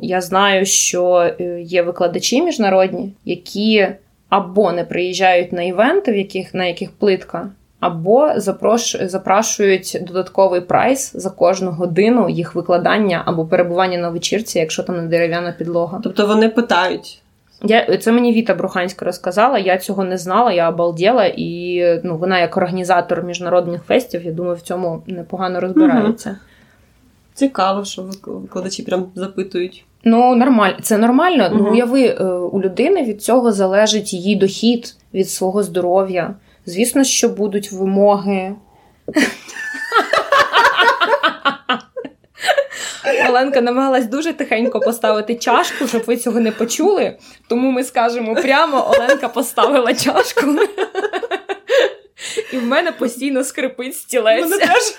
Я знаю, що е, є викладачі міжнародні, які або не приїжджають на івенти, в яких на яких плитка, або запрош, запрашують додатковий прайс за кожну годину їх викладання або перебування на вечірці, якщо там не дерев'яна підлога. Тобто вони питають. Я це мені Віта Бруханська розказала. Я цього не знала, я обалділа, і ну вона як організатор міжнародних фестів, я думаю, в цьому непогано розбирається. Угу. Цікаво, що викладачі прям запитують. Ну, нормально, це нормально. Угу. Ну, уяви, е, у людини від цього залежить її дохід від свого здоров'я. Звісно, що будуть вимоги. Оленка намагалась дуже тихенько поставити чашку, щоб ви цього не почули. Тому ми скажемо прямо: Оленка поставила чашку. І в мене постійно скрипить стілець. Мене теж.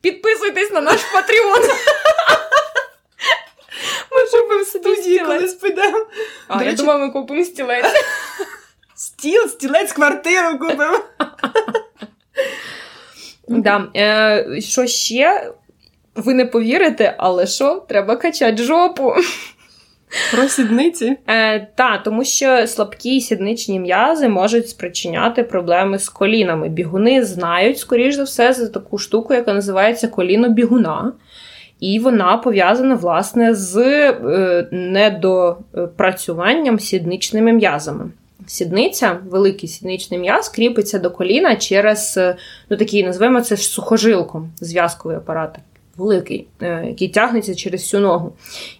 Підписуйтесь на наш патріон. Ми купимо студії, колись підемо. А, До я речі... думала, ми купимо стілець. Стіл, стілець, квартиру купимо. Да. Е, Що ще? Ви не повірите, але що? Треба качати жопу. Про сідниці? Е, Так, тому що слабкі сідничні м'язи можуть спричиняти проблеми з колінами. Бігуни знають, скоріш за все, за таку штуку, яка називається коліно бігуна. І вона пов'язана, власне, з е, недопрацюванням сідничними м'язами. Сідниця, великий сідничний м'яз, кріпиться до коліна через е, ну, такий, називаємо це сухожилком, зв'язковий апарат великий, е, який тягнеться через всю ногу.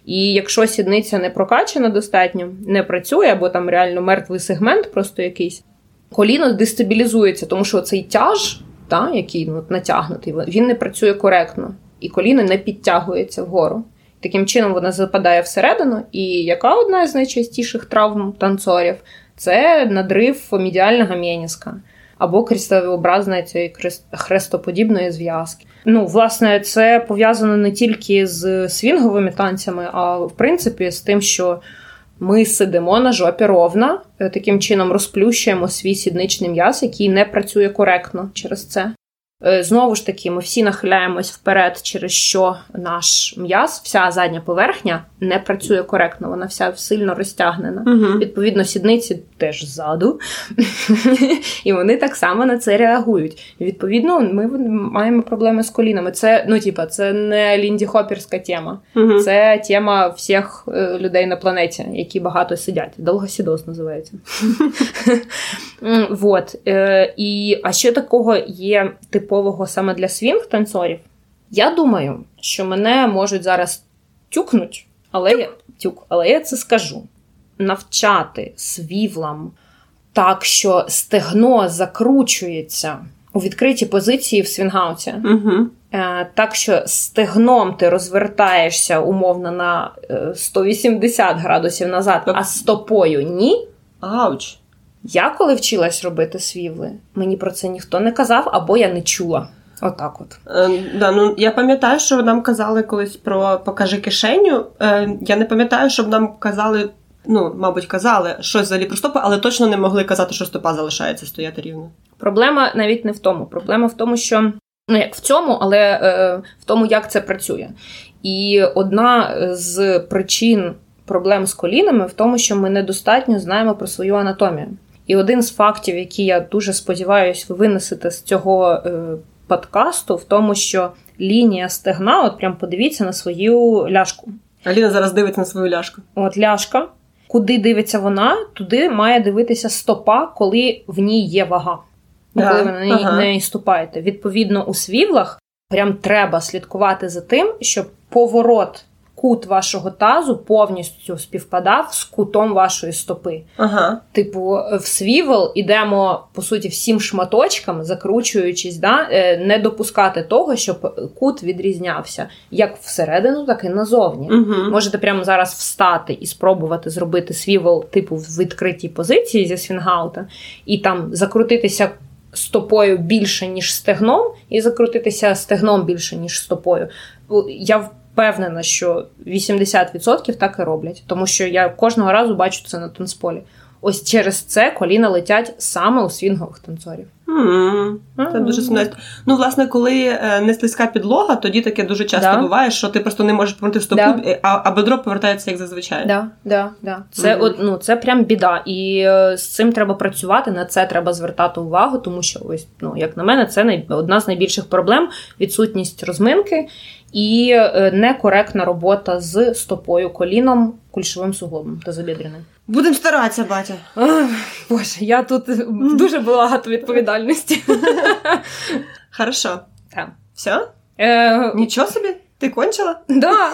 І якщо сідниця не прокачана достатньо, не працює, або там реально мертвий сегмент, просто якийсь, коліно дестабілізується, тому що цей тяж, та, який ну, натягнутий, він не працює коректно, і коліно не підтягується вгору. Таким чином вона западає всередину, і яка одна з найчастіших травм танцорів це надрив медіального меніска або крестовообразної цієї хрестоподібної зв'язки. Ну, власне, це пов'язано не тільки з свінговими танцями, а в принципі з тим, що ми сидимо на жопі ровно, е, таким чином розплющуємо свій сідничний м'яз, який не працює коректно через це. Е, знову ж таки, ми всі нахиляємось вперед, через що наш м'яз, вся задня поверхня не працює коректно, вона вся сильно розтягнена. Угу. Відповідно, сідниці теж ззаду, і вони так само на це реагують. І, Відповідно, ми маємо проблеми з колінами. Це ну, типа, це не Лінді Хопірська тема, угу. це тема всіх е, людей на планеті, які багато сидять. Довгосідоз називається. Вот. Е, і, А ще такого є типового саме для свінг-танцорів. Я думаю, що мене можуть зараз тюкнуть, але я тюк, але я це скажу. Навчати свівлам так, що стегно закручується у відкритій позиції в свінгауті. Угу. Так що стегном ти розвертаєшся умовно на 180 е, градусів назад, а стопою ні. Ауч! Я коли вчилась робити свівли, мені про це ніхто не казав, або я не чула. Отак от. Е, да, ну Я пам'ятаю, що нам казали колись про покажи кишеню. Е, Я не пам'ятаю, щоб нам казали, ну, мабуть, казали щось взагалі про стопи, але точно не могли казати, що стопа залишається стояти рівно. Проблема навіть не в тому. Проблема в тому, що ну як в цьому, але е, в тому, як це працює. І одна з причин проблем з колінами в тому, що ми недостатньо знаємо про свою анатомію. І один з фактів, які я дуже сподіваюся, ви винесете з цього е, подкасту, в тому, що лінія стегна, от прям подивіться на свою ляшку. Аліна зараз дивиться на свою ляшку. От ляшка. Куди дивиться вона, туди має дивитися стопа, коли в ній є вага. Да, коли ви на неї ага. не ступаєте. Відповідно, у свівлах прям треба слідкувати за тим, щоб поворот кут вашого тазу повністю співпадав з кутом вашої стопи. Ага. Типу, в свівел ідемо по суті всім шматочкам, закручуючись, да, е, не допускати того, щоб кут відрізнявся як всередину, так і назовні. Угу. Можете прямо зараз встати і спробувати зробити свівел, типу, в відкритій позиції зі свінгаута, і там закрутитися стопою більше, ніж стегном, і закрутитися стегном більше, ніж стопою. Я впевнена, що 80% так і роблять, тому що я кожного разу бачу це на танцполі. Ось через це коліна летять саме у свінгових танцорів. Це дуже сумно. Ну, власне, коли е, не слизька підлога, тоді таке дуже часто да. буває, що ти просто не можеш повернути стопу, да. а, а бедро повертається як зазвичай. Да, да, да. Це mm-hmm. ну, це прям біда. І е, з цим треба працювати, на це треба звертати увагу, тому що ось, ну, як на мене, це най... одна з найбільших проблем відсутність розминки і е, некоректна робота з стопою, коліном, кульшовим суглобом та забідреним. Будемо старатися, батя. Боже, я тут дуже багато відповідальності. Хорошо. Так. Все? Е... Нічого собі? Ти кончила? Да.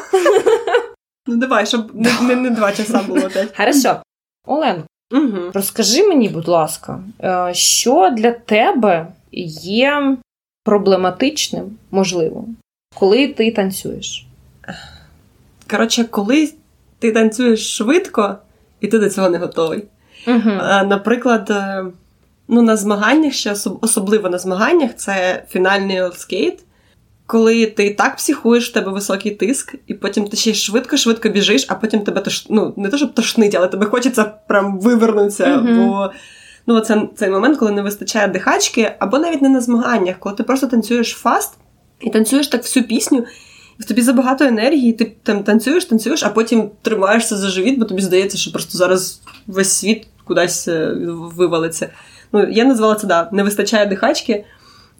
Ну давай, щоб не, не, не два часа було. Так. Хорошо. Олен, угу. розкажи мені, будь ласка, що для тебе є проблематичним, можливо, коли ти танцюєш? Коротше, коли ти танцюєш швидко, і ти до цього не готовий. Uh-huh. Наприклад, ну, на змаганнях, ще особливо на змаганнях, це фінальний олдскейт, коли ти і так психуєш, в тебе високий тиск, і потім ти ще швидко-швидко біжиш, а потім тебе тош... ну, не то, щоб тошнить, але тебе хочеться прям вивернутися. Uh-huh. Бо ну, це цей момент, коли не вистачає дихачки, або навіть не на змаганнях, коли ти просто танцюєш fast і танцюєш так всю пісню. В тобі забагато енергії, ти там танцюєш, танцюєш, а потім тримаєшся за живіт, бо тобі здається, що просто зараз весь світ кудись вивалиться. Ну, я назвала це да, не вистачає дихачки,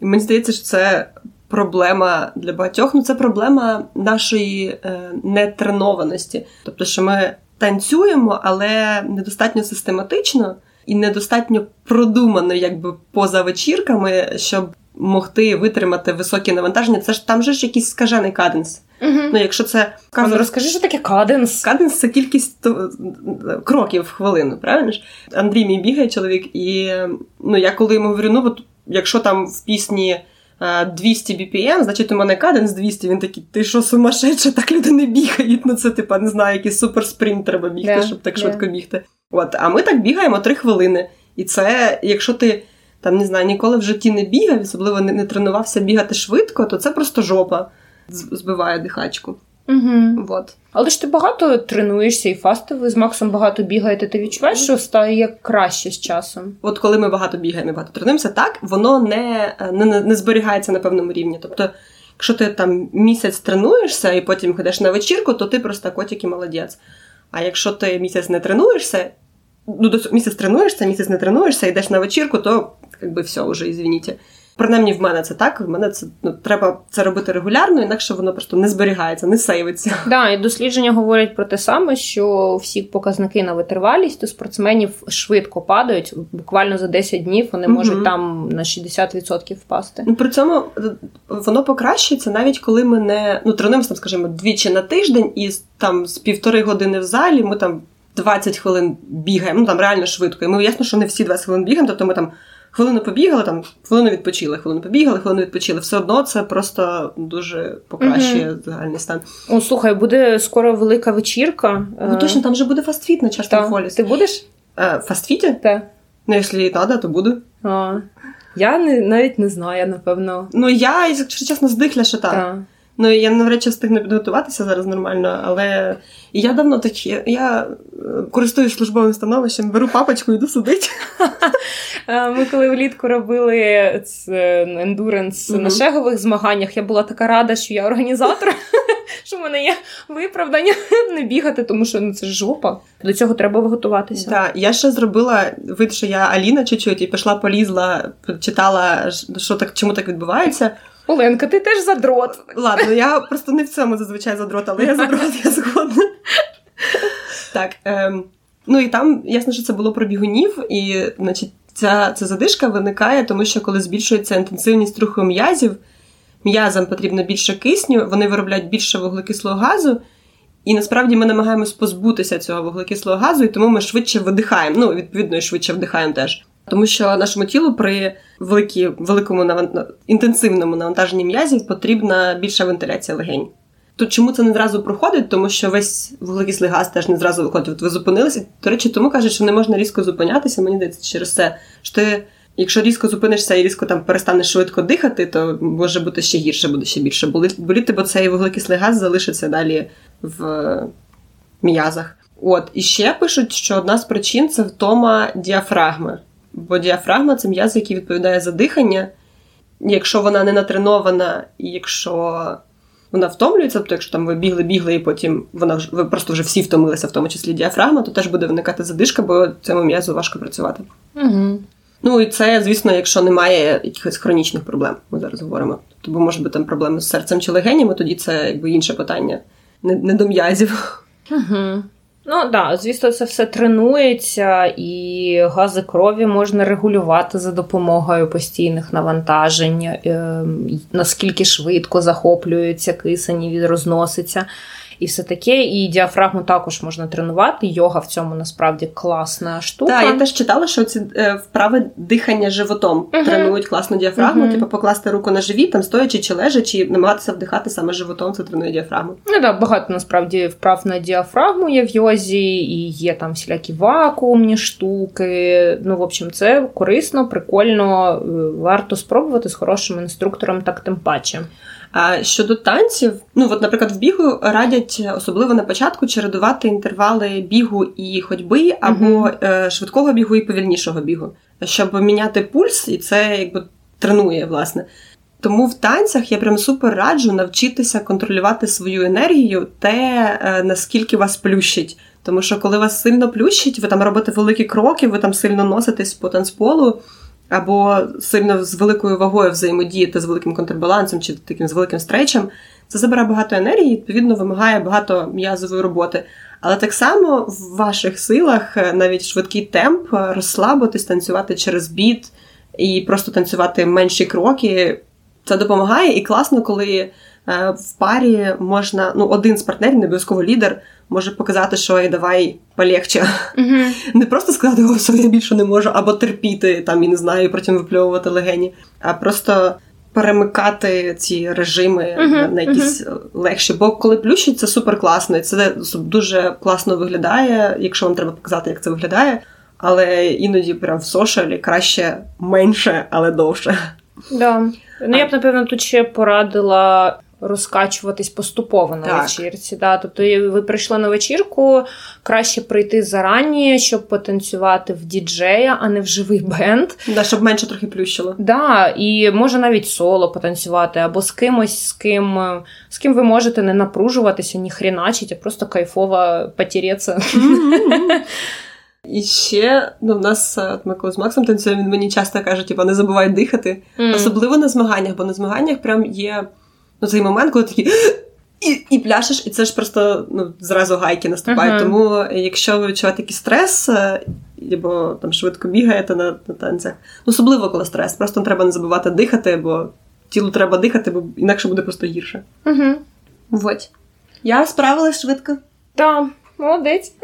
і мені здається, що це проблема для багатьох. Ну, це проблема нашої е, нетренованості. Тобто, що ми танцюємо, але недостатньо систематично і недостатньо продумано, якби поза вечірками, щоб могти витримати високі навантаження, це ж там же ж якийсь скажений каденс. Uh-huh. Ну, якщо це ну, розкажи, що таке каденс. Каденс це кількість кроків в хвилину, правильно ж? Андрій мій бігає чоловік, і ну, я коли йому говорю, ну от якщо там в пісні 200 BPM, значить у мене каденс 200, він такий, ти що сумасшедша, так люди не бігають. Ну це типа не знаю, якийсь суперспринт треба бігти, yeah. щоб так yeah. швидко бігти. От, а ми так бігаємо 3 хвилини. І це, якщо ти там не знаю, ніколи в житті не бігав, особливо не, не тренувався бігати швидко, то це просто жопа збиває дихачку. Угу. Вот. Але ж ти багато тренуєшся і фасти, ви з Максом багато бігаєте, ти відчуваєш, що стає краще з часом? От коли ми багато бігаємо, багато тренуємося, так воно не, не, не зберігається на певному рівні. Тобто, якщо ти там місяць тренуєшся і потім ходиш на вечірку, то ти просто котик і молодець. А якщо ти місяць не тренуєшся, ну, місяць тренуєшся, місяць не тренуєшся, йдеш на вечірку, то якби все вже, извините. Принаймні в мене це так. В мене це ну треба це робити регулярно, інакше воно просто не зберігається, не сейвиться. Да, і дослідження говорять про те саме, що всі показники на витривалість у спортсменів швидко падають. Буквально за 10 днів вони можуть угу. там на 60% впасти. Ну при цьому е, воно покращується навіть коли ми не ну тренуємося, там, скажімо, двічі на тиждень, і там з півтори години в залі ми там 20 хвилин бігаємо. Ну там реально швидко. І ми ясно, що не всі 20 хвилин бігаємо, тобто ми там. Хвилину побігали, там хвилину відпочили, хвилину побігали, хвилину відпочили. Все одно це просто дуже покращує mm-hmm. загальний стан. О, слухай, буде скоро велика вечірка. Ну точно, там же буде фастфіт на чашку Фоліс. Ти будеш? Е, фастфіті? Так. Ну, якщо треба, то буду. А, Я не, навіть не знаю, напевно. Ну, я, якщо чесно, здихля, що так. так. Ну, я навряд чи встигну підготуватися зараз нормально, але я давно так я е, користуюсь службовим становищем, беру папочку, йду судити. Ми коли влітку робили ендуренс на шегових змаганнях, я була така рада, що я організатор, що в мене є виправдання не бігати, тому що ну, це ж жопа. До цього треба готуватися. Так, я ще зробила вид, що я Аліна чуть-чуть і пішла, полізла, читала, що так, чому так відбувається. Оленка, ти теж задрот. Ладно, я просто не в цьому зазвичай задрот, але я задрот, я згодна. Так. Ем, ну і там, ясно, що це було про бігунів, і значить, ця, ця задишка виникає, тому що коли збільшується інтенсивність руху м'язів, м'язам потрібно більше кисню, вони виробляють більше вуглекислого газу, І насправді ми намагаємось позбутися цього вуглекислого газу, і тому ми швидше видихаємо. Ну, відповідно, і швидше вдихаємо теж. Тому що нашому тілу при великі, великому навант... інтенсивному навантаженні м'язів потрібна більша вентиляція легень. То чому це не зразу проходить? Тому що весь вуглекислий газ теж не зразу виходить. От ви зупинилися. До речі, тому кажуть, що не можна різко зупинятися. Мені здається, через це що ти, якщо різко зупинишся і різко там перестанеш швидко дихати, то може бути ще гірше, буде ще більше боліти, бо цей вуглекислий газ залишиться далі в м'язах. От і ще пишуть, що одна з причин це втома діафрагми. Бо діафрагма це м'яз, який відповідає за дихання. Якщо вона не натренована, і якщо вона втомлюється, тобто, якщо там ви бігли-бігли, і потім вона ви просто вже всі втомилися, в тому числі діафрагма, то теж буде виникати задишка, бо цьому м'язу важко працювати. Угу. Ну і це, звісно, якщо немає якихось хронічних проблем, ми зараз говоримо. Тобто, може бути там проблеми з серцем чи легенями, тоді це якби інше питання, не, не до м'язів. Угу. Ну да, звісно, це все тренується, і гази крові можна регулювати за допомогою постійних навантажень, е, наскільки швидко захоплюється кисень і розноситься і все таке. І діафрагму також можна тренувати. Йога в цьому насправді класна штука. Так, я теж читала, що ці е, вправи дихання животом uh-huh. тренують класну діафрагму. Uh-huh. Типу покласти руку на живіт, там стоячи чи лежачи, намагатися вдихати саме животом, це тренує діафрагму. Ну так, багато насправді вправ на діафрагму є в йозі, і є там всілякі вакуумні штуки. Ну, в общем, це корисно, прикольно, е, варто спробувати з хорошим інструктором, так тим паче. А щодо танців, ну от, наприклад, в бігу радять особливо на початку чередувати інтервали бігу і ходьби, або mm-hmm. швидкого бігу і повільнішого бігу, щоб міняти пульс, і це якби тренує, власне. Тому в танцях я прям супер раджу навчитися контролювати свою енергію, те е, наскільки вас плющить. Тому що коли вас сильно плющить, ви там робите великі кроки, ви там сильно носитесь по танцполу або сильно з великою вагою взаємодіяти з великим контрбалансом чи таким з великим стречем, це забирає багато енергії, відповідно, вимагає багато м'язової роботи. Але так само в ваших силах е, навіть швидкий темп, е, розслабитись, танцювати через біт і просто танцювати менші кроки. Це допомагає і класно, коли в парі можна, ну, один з партнерів, не обов'язково лідер, може показати, що і давай полегче. Uh-huh. Не просто сказати, о, все, я більше не можу, або терпіти там, і не знаю, потім випльовувати легені, а просто. Перемикати ці режими uh-huh, на якісь uh-huh. легші. Бо коли плющить, це супер класно, і це дуже класно виглядає, якщо вам треба показати, як це виглядає. Але іноді прям в сошалі краще менше, але довше. Да. Ну я б напевно тут ще порадила розкачуватись поступово на так. вечірці. Да? Тобто ви прийшли на вечірку, краще прийти зарані, щоб потанцювати в діджея, а не в живий бенд. Да, Щоб менше трохи плющило. Да, І може навіть соло потанцювати, або з кимось, з ким з ким ви можете не напружуватися, ні хріначить, а просто кайфово потереться. І ще ну, в нас от ми коли з Максом танцюємо, він мені часто каже, типу, не забувай дихати. Mm. Особливо на змаганнях, бо на змаганнях прям є ну, цей момент, коли такі. І і пляшеш, і це ж просто ну, зразу гайки наступають. Uh-huh. Тому якщо ви відчуваєте якийсь стрес, е, або там швидко бігаєте на на танцях, особливо коли стрес, просто треба не забувати дихати, бо тілу треба дихати, бо інакше буде просто гірше. Угу. Вот. Я справилась швидко. Так, молодець.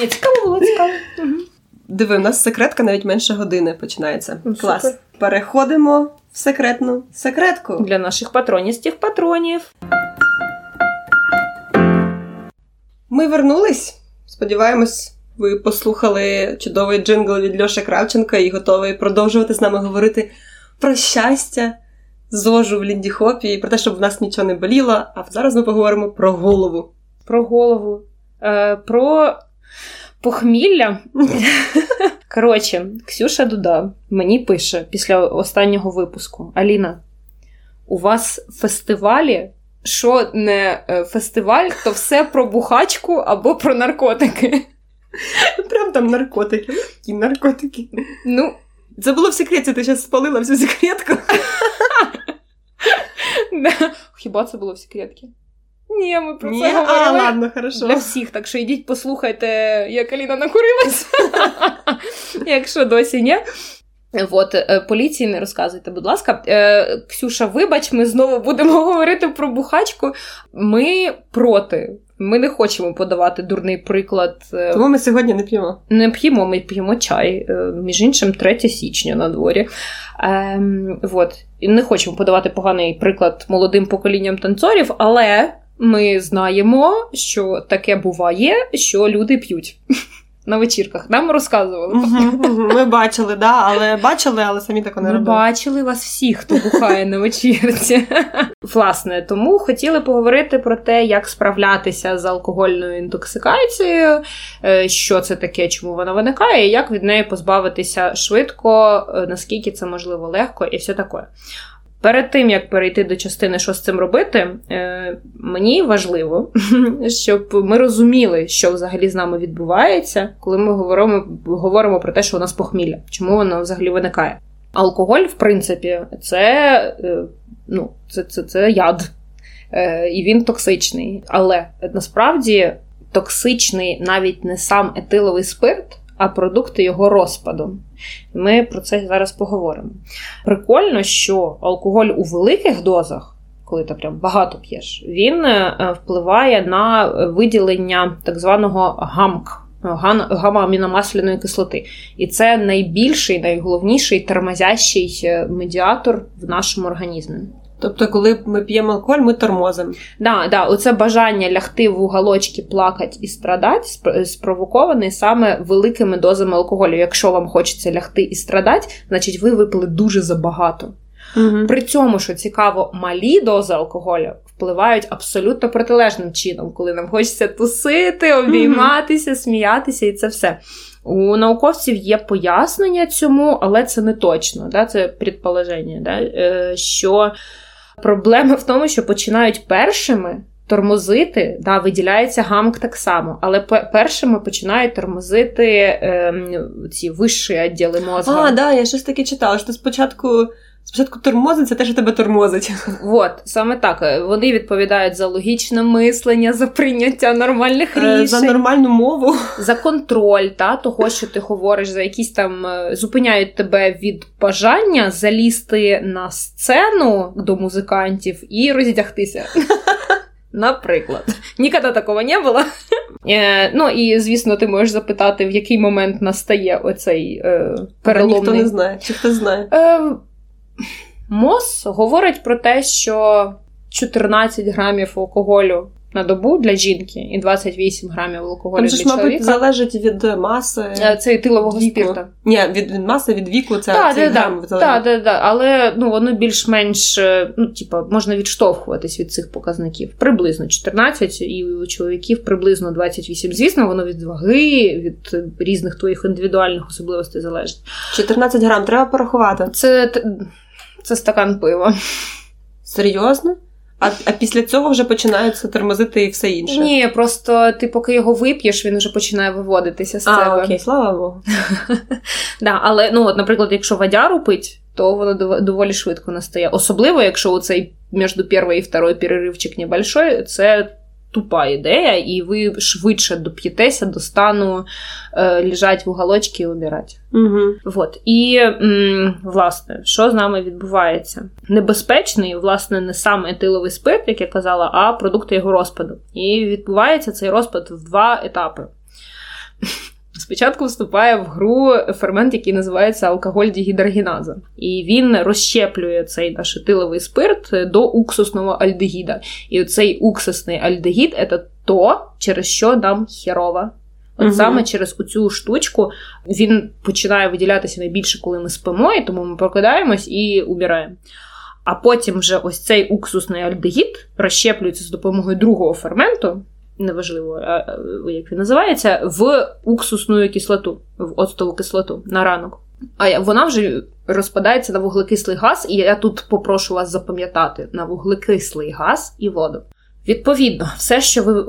Ні, Цікаво було, цікаво. Диви, у нас секретка навіть менше години починається. Ну, Клас. Переходимо в секретну секретку для наших патроністів патронів. Ми вернулись. Сподіваємось, ви послухали чудовий джингл від Льоша Кравченка і готові продовжувати з нами говорити про щастя, зожу в Ліндіхопі і про те, щоб в нас нічого не боліло. А зараз ми поговоримо про голову. Про голову. Е, Про похмілля. Коротше, Ксюша Дуда мені пише після останнього випуску: Аліна, у вас фестивалі? Що не е, фестиваль, то все про бухачку або про наркотики. Прям там наркотики. І наркотики. Ну, Це було в секреті, ти зараз спалила всю секретку. Хіба це було в секретці? Ні, ми про Ні? це говорили а, ладно, хорошо. для всіх. Так що йдіть, послухайте, як Аліна накурилась. Якщо досі ні. От, поліції не розказуйте, будь ласка. Ксюша, вибач, ми знову будемо говорити про бухачку. Ми проти ми не хочемо подавати дурний приклад. Е, Тому ми сьогодні не п'ємо. Не п'ємо, ми п'ємо чай. Е, між іншим, 3 січня на дворі. Ем, вот. І не хочемо подавати поганий приклад молодим поколінням танцорів, але ми знаємо, що таке буває, що люди п'ють на вечірках. Нам розказували. Ми бачили, да, але бачили, але самі тако не робили. Ми бачили вас всіх, хто бухає на вечірці. Власне, тому хотіли поговорити про те, як справлятися з алкогольною інтоксикацією, е, що це таке, чому вона виникає, і як від неї позбавитися швидко, е, наскільки це можливо легко, і все таке. Перед тим як перейти до частини, що з цим робити, е, мені важливо, щоб ми розуміли, що взагалі з нами відбувається, коли ми говоримо говоримо про те, що у нас похмілля, чому воно взагалі виникає. Алкоголь, в принципі, це е, ну, це, це, це яд, е, і він токсичний. Але насправді токсичний навіть не сам етиловий спирт а продукти його розпаду. Ми про це зараз поговоримо. Прикольно, що алкоголь у великих дозах, коли ти прям багато п'єш, він е, впливає на виділення так званого гамк. Гамма-аміномасляної кислоти. І це найбільший, найголовніший тормозящий е, медіатор в нашому організмі. Тобто, коли ми п'ємо алкоголь, ми тормозимо. Да, да, оце бажання лягти в уголочки, плакати і страдати, спровоковане саме великими дозами алкоголю. Якщо вам хочеться лягти і страдати, значить ви випили дуже забагато. Угу. При цьому, що цікаво, малі дози алкоголю впливають абсолютно протилежним чином, коли нам хочеться тусити, обійматися, угу. сміятися, і це все. У науковців є пояснення цьому, але це не точно. Да? Це предположення, да? Е, що Проблема в тому, що починають першими тормозити, да, виділяється гамк так само, але першими починають тормозити е, ці вищі відділи мозга. А, да, я щось таке читала, що спочатку. Спочатку тормозить, це те, що тебе тормозить. От, саме так. Вони відповідають за логічне мислення, за прийняття нормальних е, рішень. За нормальну мову. За контроль та, того, що ти говориш, за якісь там е, зупиняють тебе від бажання залізти на сцену до музикантів і роздягтися. Наприклад. Ніколи такого не було. Е, Ну і звісно, ти можеш запитати, в який момент настає оцей е, переломний... Ніхто не знає, чи хто знає. Е, МОЗ говорить про те, що 14 грамів алкоголю на добу для жінки і 28 грамів алкоголю Там для ж, чоловіка. мабуть, залежить від маси е, Це тилового віку. спірта. Ні, від маси, від віку це Так, да, грам да, да, да, да. Але ну, воно більш-менш е, ну, типа, можна відштовхуватись від цих показників. Приблизно 14, і у чоловіків приблизно 28. Звісно, воно від ваги, від різних твоїх індивідуальних особливостей залежить. 14 грам треба порахувати. Це це стакан пива. Серйозно? А а після цього вже починаються тормозити і все інше. Ні, просто ти поки його вип'єш, він вже починає виводитися з себе. А, окей, слава Богу. да, Але, ну, от, наприклад, якщо водяру пить, то воно доволі швидко настає. Особливо, якщо цей між перший і второй переривчик небольшой, це тупа ідея, і ви швидше доп'єтеся до стану е, лежать в уголочці і обирати. Угу. Вот. І, м, власне, що з нами відбувається? Небезпечний, власне, не сам етиловий спирт, як я казала, а продукти його розпаду. І відбувається цей розпад в два етапи. Спочатку вступає в гру фермент, який називається алкоголь дігідрогеназа. І він розщеплює цей наш етиловий спирт до уксусного альдегіда. І цей уксусний альдегід це то, через що нам херова. От угу. саме через оцю штучку він починає виділятися найбільше, коли ми спимо, і тому ми прокидаємось і убираємо. А потім вже ось цей уксусний альдегід розщеплюється з допомогою другого ферменту, неважливо, як він називається, в уксусну кислоту, в оцтову кислоту на ранок. А вона вже розпадається на вуглекислий газ, і я тут попрошу вас запам'ятати на вуглекислий газ і воду. Відповідно, все, що ви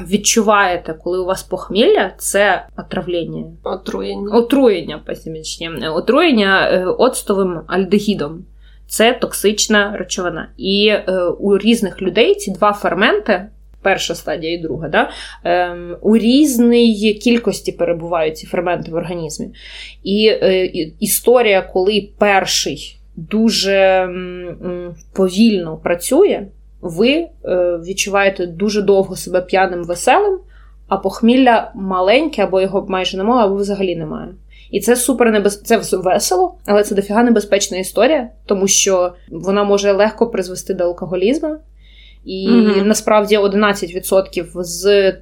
відчуваєте, коли у вас похмілля, це отравлення. Отруєння. Отруєння, посімічні. Отруєння е, оцтовим альдегідом. Це токсична речовина. І е, у різних людей ці два ферменти перша стадія і друга, да? ем, у різній кількості перебувають ці ферменти в організмі. І е, історія, коли перший дуже м, повільно працює, ви е, відчуваєте дуже довго себе п'яним веселим, а похмілля маленьке, або його майже немає, або взагалі немає. І це супер небез... це весело, але це дофіга небезпечна історія, тому що вона може легко призвести до алкоголізму. І mm насправді 11% з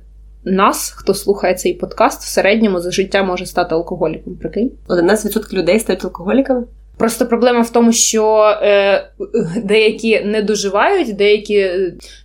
нас, хто слухає цей подкаст, в середньому за життя може стати алкоголіком. Прикинь? 11% людей стають алкоголіками? Просто проблема в тому, що е, деякі не доживають, деякі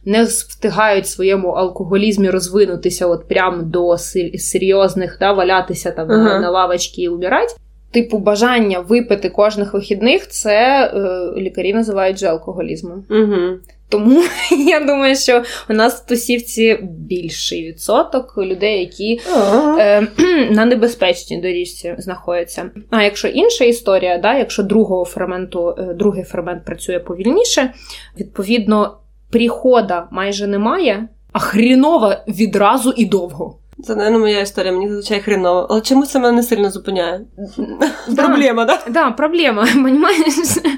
не встигають своєму алкоголізмі розвинутися от прям до серйозних, да, валятися там uh-huh. на лавочці і умирати. Типу, бажання випити кожних вихідних це е, лікарі називають же алкоголізмом. Угу. Тому я думаю, що у нас в тусівці більший відсоток людей, які е, на небезпечній доріжці знаходяться. А якщо інша історія, да, якщо другого ферменту, е, другий фермент працює повільніше, відповідно, прихода майже немає, а хрінова відразу і довго. Це не моя історія, мені зазвичай хреново. Але чому це мене не сильно зупиняє? Проблема, так? Да, проблема.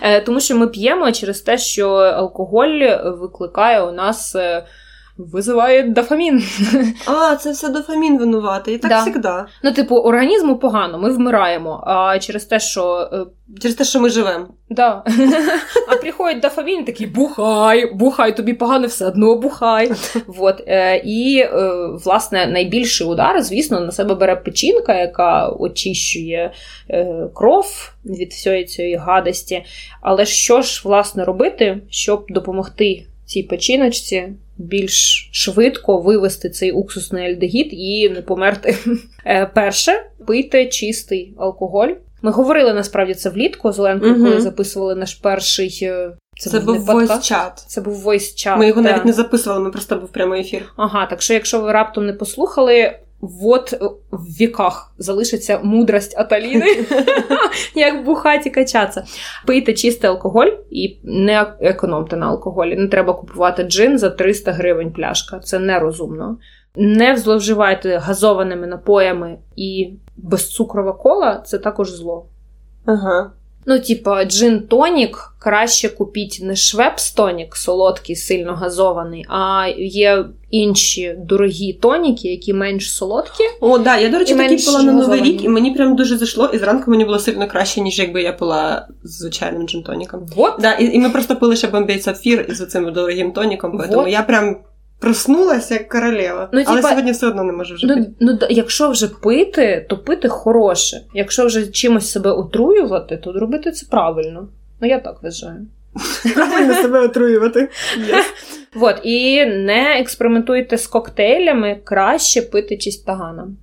Е, тому що ми п'ємо через те, що алкоголь викликає у нас е, визиває дофамін. А, це все дофамін винуватий. І так да. завжди. Ну, типу, організму погано, ми вмираємо. А через те, що е, через те, що ми живемо. Да. А приходить дофамін, такий бухай, бухай, тобі погано все одно бухай. Вот. Е, і, е, власне, найбільший удар, звісно, на себе бере печінка, яка очищує кров від всієї цієї гадості. Але що ж, власне, робити, щоб допомогти цій печіночці більш швидко вивести цей уксусний альдегід і не померти. Е, перше, пийте чистий алкоголь. Ми говорили насправді це влітку з Оленкою, угу. коли записували наш перший. Е, це, це був войс-чат. Це був войс-чат. Ми його навіть не записували, ми просто був прямий ефір. Ага, так що, якщо ви раптом не послухали, от в віках залишиться мудрость Аталіни, як бухаті качатися. Пийте чистий алкоголь і не економте на алкоголі. Не треба купувати джин за 300 гривень пляшка. Це нерозумно. Не зловживайте газованими напоями і безцукрова кола це також зло. Ага. Ну, типа, джин тонік краще купіть не швепс тонік, солодкий, сильно газований, а є інші дорогі тоніки, які менш солодкі. О, да, я, до речі, такі пила на новий рік, і мені прям дуже зайшло, і зранку мені було сильно краще, ніж якби я пила звичайним джин-тоніком. Вот. Да, І і ми просто пили ще бомбей сапфір із цим дорогим тоніком, вот. я прям Проснулася як королева, ну, але типа, сьогодні все одно не можу вже ну, пити. Ну, якщо вже пити, то пити хороше. Якщо вже чимось себе отруювати, то робити це правильно. Ну я так вважаю. Правильно себе отруювати. От і не експериментуйте з коктейлями, краще пити чистаганом.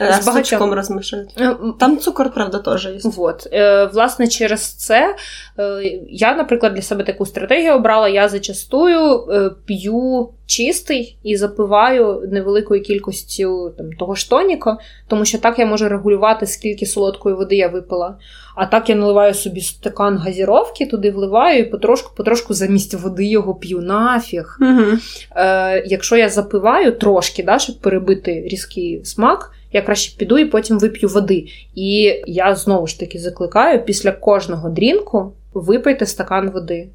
З багатьом розмішують. Е, Там цукор, правда, теж є. Вот. Е, власне, через це е, я, наприклад, для себе таку стратегію обрала. Я зачастую п'ю чистий і запиваю невеликою кількістю там, того ж тоніка, тому що так я можу регулювати, скільки солодкої води я випила. А так я наливаю собі стакан газіровки, туди вливаю і потрошку потрошку замість води його п'ю нафіг. Угу. Е, Якщо я запиваю трошки, да, щоб перебити різкий смак, я краще піду і потім вип'ю води. І я знову ж таки закликаю після кожного дрінку випийте стакан води.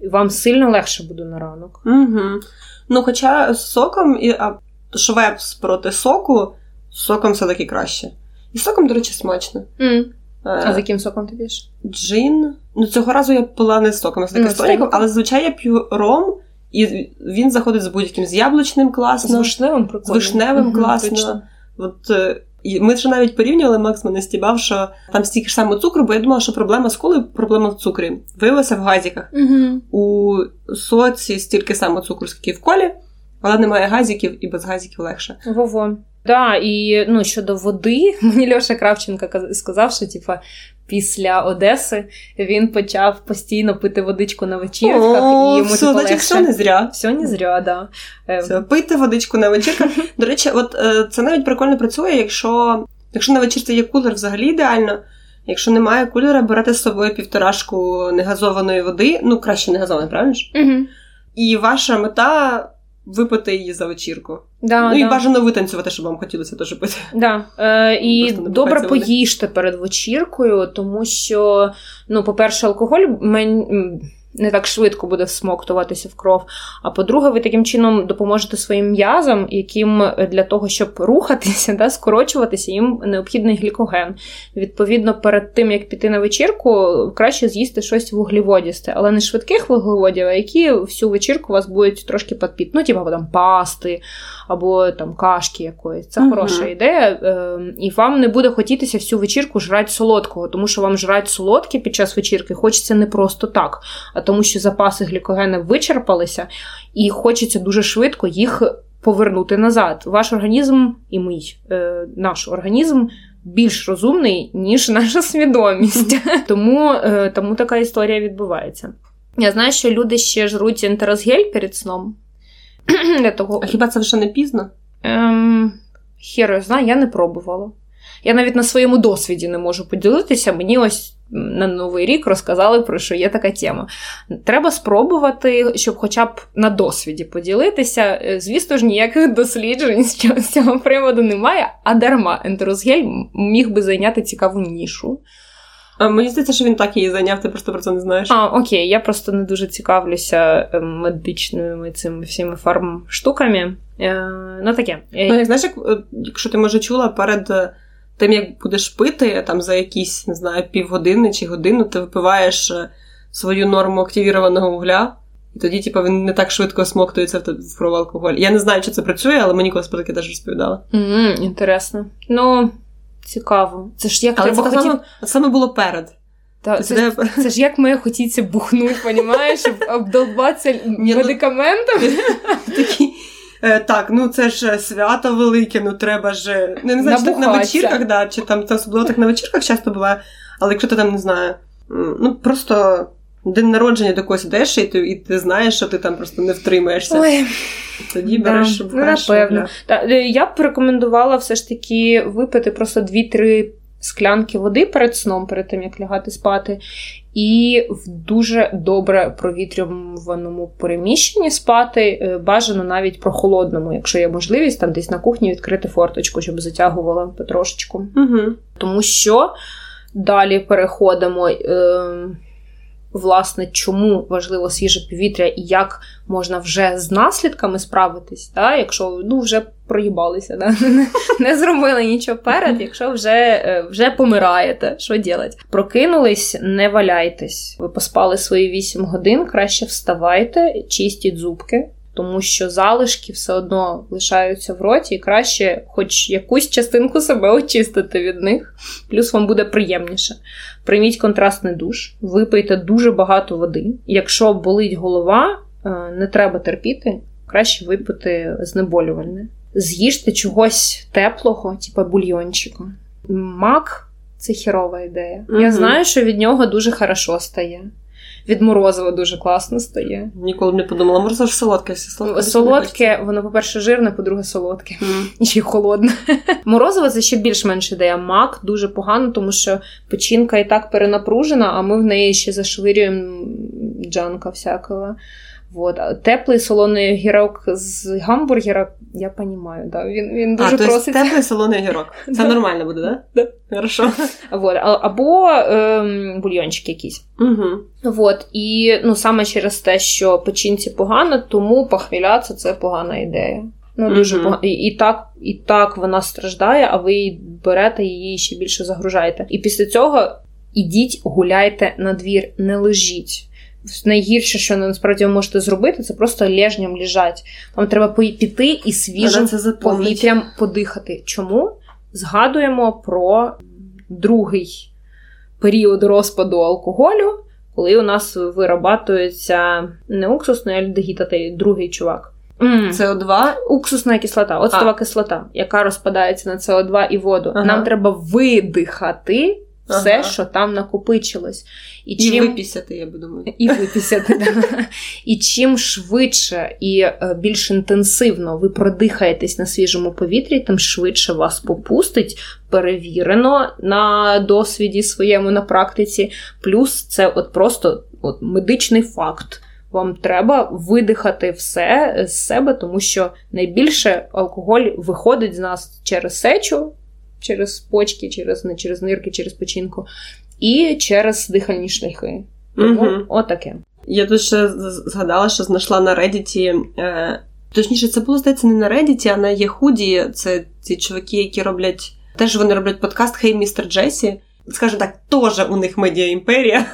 І вам сильно легше буде на ранок. Угу. Ну, хоча з соком і а, швепс проти соку, з соком все-таки краще. І соком, до речі, смачно. Mm. А з яким соком ти п'єш? Джин. Ну, цього разу я пила не з соком, а з таким столиком, але зазвичай я п'ю ром, і він заходить з будь-яким з яблучним класно. З вишневим прикольно. З вишневим класно. От е, і ми вже навіть порівнювали, Макс мене стібав, що там стільки ж саме цукру, бо я думала, що проблема з колою проблема в цукрі. Виявилося в газіках. Угу. У соці стільки саме цукру, скільки в колі, але немає газіків і без газіків легше. Во-во. Да, і ну щодо води, мені Льоша Кравченко сказав, що типа після Одеси він почав постійно пити водичку на вечірках, О, і йому все, типу, значить, все не зря. Все не зря, да. Ем. Все, пити водичку на вечірках. До речі, от е, це навіть прикольно працює, якщо якщо на вечірці є кулер, взагалі ідеально. Якщо немає кулера, берете з собою півторашку негазованої води, ну краще негазованої, правильно ж? Угу. І ваша мета випити її за вечірку. Да, ну да. і бажано витанцювати, щоб вам хотілося теж пити. Да. Е, І добре поїжте перед вечіркою, тому що, ну, по-перше, алкоголь мен... не так швидко буде всмоктуватися в кров. А по-друге, ви таким чином допоможете своїм м'язам, яким для того, щоб рухатися, да, скорочуватися, їм необхідний глікоген. Відповідно, перед тим, як піти на вечірку, краще з'їсти щось вуглеводісте, але не швидких вуглеводів, а які всю вечірку у вас будуть трошки підпіти. Ну, типу там пасти або там кашки якоїсь. Це uh-huh. хороша ідея. Е, І вам не буде хотітися всю вечірку жрати солодкого, тому що вам жрати солодке під час вечірки хочеться не просто так, а тому що запаси глікогена вичерпалися, і хочеться дуже швидко їх повернути назад. Ваш організм і мій е, наш організм. Більш розумний, ніж наша свідомість. Тому е, тому така історія відбувається. Я знаю, що люди ще жруть ентерозгель перед сном. Для того... А хіба це вже не пізно? Ем, Хіро, знаю, я не пробувала. Я навіть на своєму досвіді не можу поділитися. Мені ось на Новий рік розказали про що є така тема. Треба спробувати, щоб хоча б на досвіді поділитися. Звісно ж, ніяких досліджень з цього приводу немає, а дарма ентерозгель міг би зайняти цікаву нішу. А Мені здається, що він так її зайняв, ти просто про це не знаєш. А, окей, я просто не дуже цікавлюся медичними цими всіми фарм-штуками. Е, ну таке. Ну, як знаєш, як, якщо ти може чула перед тим, як будеш пити там за якісь, не знаю, півгодини чи годину, ти випиваєш свою норму активірованого вугля. І тоді, типу, він не так швидко смоктується в кров алкоголь. Я не знаю, чи це працює, але мені колись про таке теж розповідала. Mm, інтересно. Ну, цікаво. Це ж як але треба це хотіти... саме, саме було перед. Та, це, це, ж, це ж як має хотіться бухнуть, понімаєш, обдолбатися медикаментами. Такі. Е, так, ну це ж свято велике, ну треба ж. Не, не знаю, чи так на вечірках, да, чи там це особливо так на вечірках часто буває, але якщо ти там не знаю, ну просто день народження до когось йдеш, і ти, і ти знаєш, що ти там просто не втримаєшся. Ой. Тоді береш да, напевно. Та, я б рекомендувала все ж таки випити просто 2-3 склянки води перед сном, перед тим, як лягати спати, і в дуже добре провітрюваному переміщенні спати, бажано навіть прохолодному, якщо є можливість, там десь на кухні відкрити форточку, щоб затягувала потрошечку. Угу. Тому що далі переходимо. Е- Власне, чому важливо свіже повітря і як можна вже з наслідками справитись, да? якщо ну, вже проїбалися, да? не зробили нічого перед, якщо вже вже помираєте, що робити? Прокинулись, не валяйтесь. Ви поспали свої 8 годин, краще вставайте, чистіть зубки. Тому що залишки все одно лишаються в роті, і краще хоч якусь частинку себе очистити від них, плюс вам буде приємніше. Прийміть контрастний душ, випийте дуже багато води. Якщо болить голова, не треба терпіти, краще випити знеболювальне. З'їжте чогось теплого, типу бульйончику. Мак це хірова ідея. Mm-hmm. Я знаю, що від нього дуже хорошо стає. Від морозива дуже класно стає. Ніколи б не подумала, морозиво ж солодке. Солодке, солодке воно, по-перше, жирне, по-друге, солодке. Mm. І ще й холодне. Морозиво це ще більш-менш ідея. Мак дуже погано, тому що печінка і так перенапружена, а ми в неї ще зашвирюємо джанка всякого. Вот. Теплий солоний огірок з гамбургера, я розумію, да. він він дуже а, просить. теплий солоний огірок. Це нормально буде, да? Да. Хорошо. Вот. Або ем, бульйончик якийсь. Угу. Вот. І ну, саме через те, що печінці погано, тому похмілятися це погана ідея. Ну, дуже погано. І, і так і так вона страждає, а ви берете її ще більше загружаєте. І після цього ідіть, гуляйте на двір, не лежіть. Найгірше, що насправді ви можете зробити, це просто лежням лежать. Вам треба піти і свіжим повітрям подихати. Чому? Згадуємо про другий період розпаду алкоголю, коли у нас вирабатується не уксусний альдегід, а той другий чувак. СО2? Уксусна кислота, оцтова кислота, яка розпадається на СО2 і воду. Ага. Нам треба видихати все, ага. що там накопичилось. І, і чим... випісяти, я би думаю. І випісяти, да. І чим швидше і більш інтенсивно ви продихаєтесь на свіжому повітрі, тим швидше вас попустить, перевірено на досвіді своєму на практиці. Плюс це от просто от медичний факт. Вам треба видихати все з себе, тому що найбільше алкоголь виходить з нас через сечу, через почки, через не через нирки, через печінку, і через дихальні шляхи. Угу. отаке. Я тут ще згадала, що знайшла на Reddit, е, точніше, це було здається не на Reddit, а на Єхуді. Це ці чуваки, які роблять. Теж вони роблять подкаст Хей, містер Джесі. Скажу так, теж у них медіа імперія.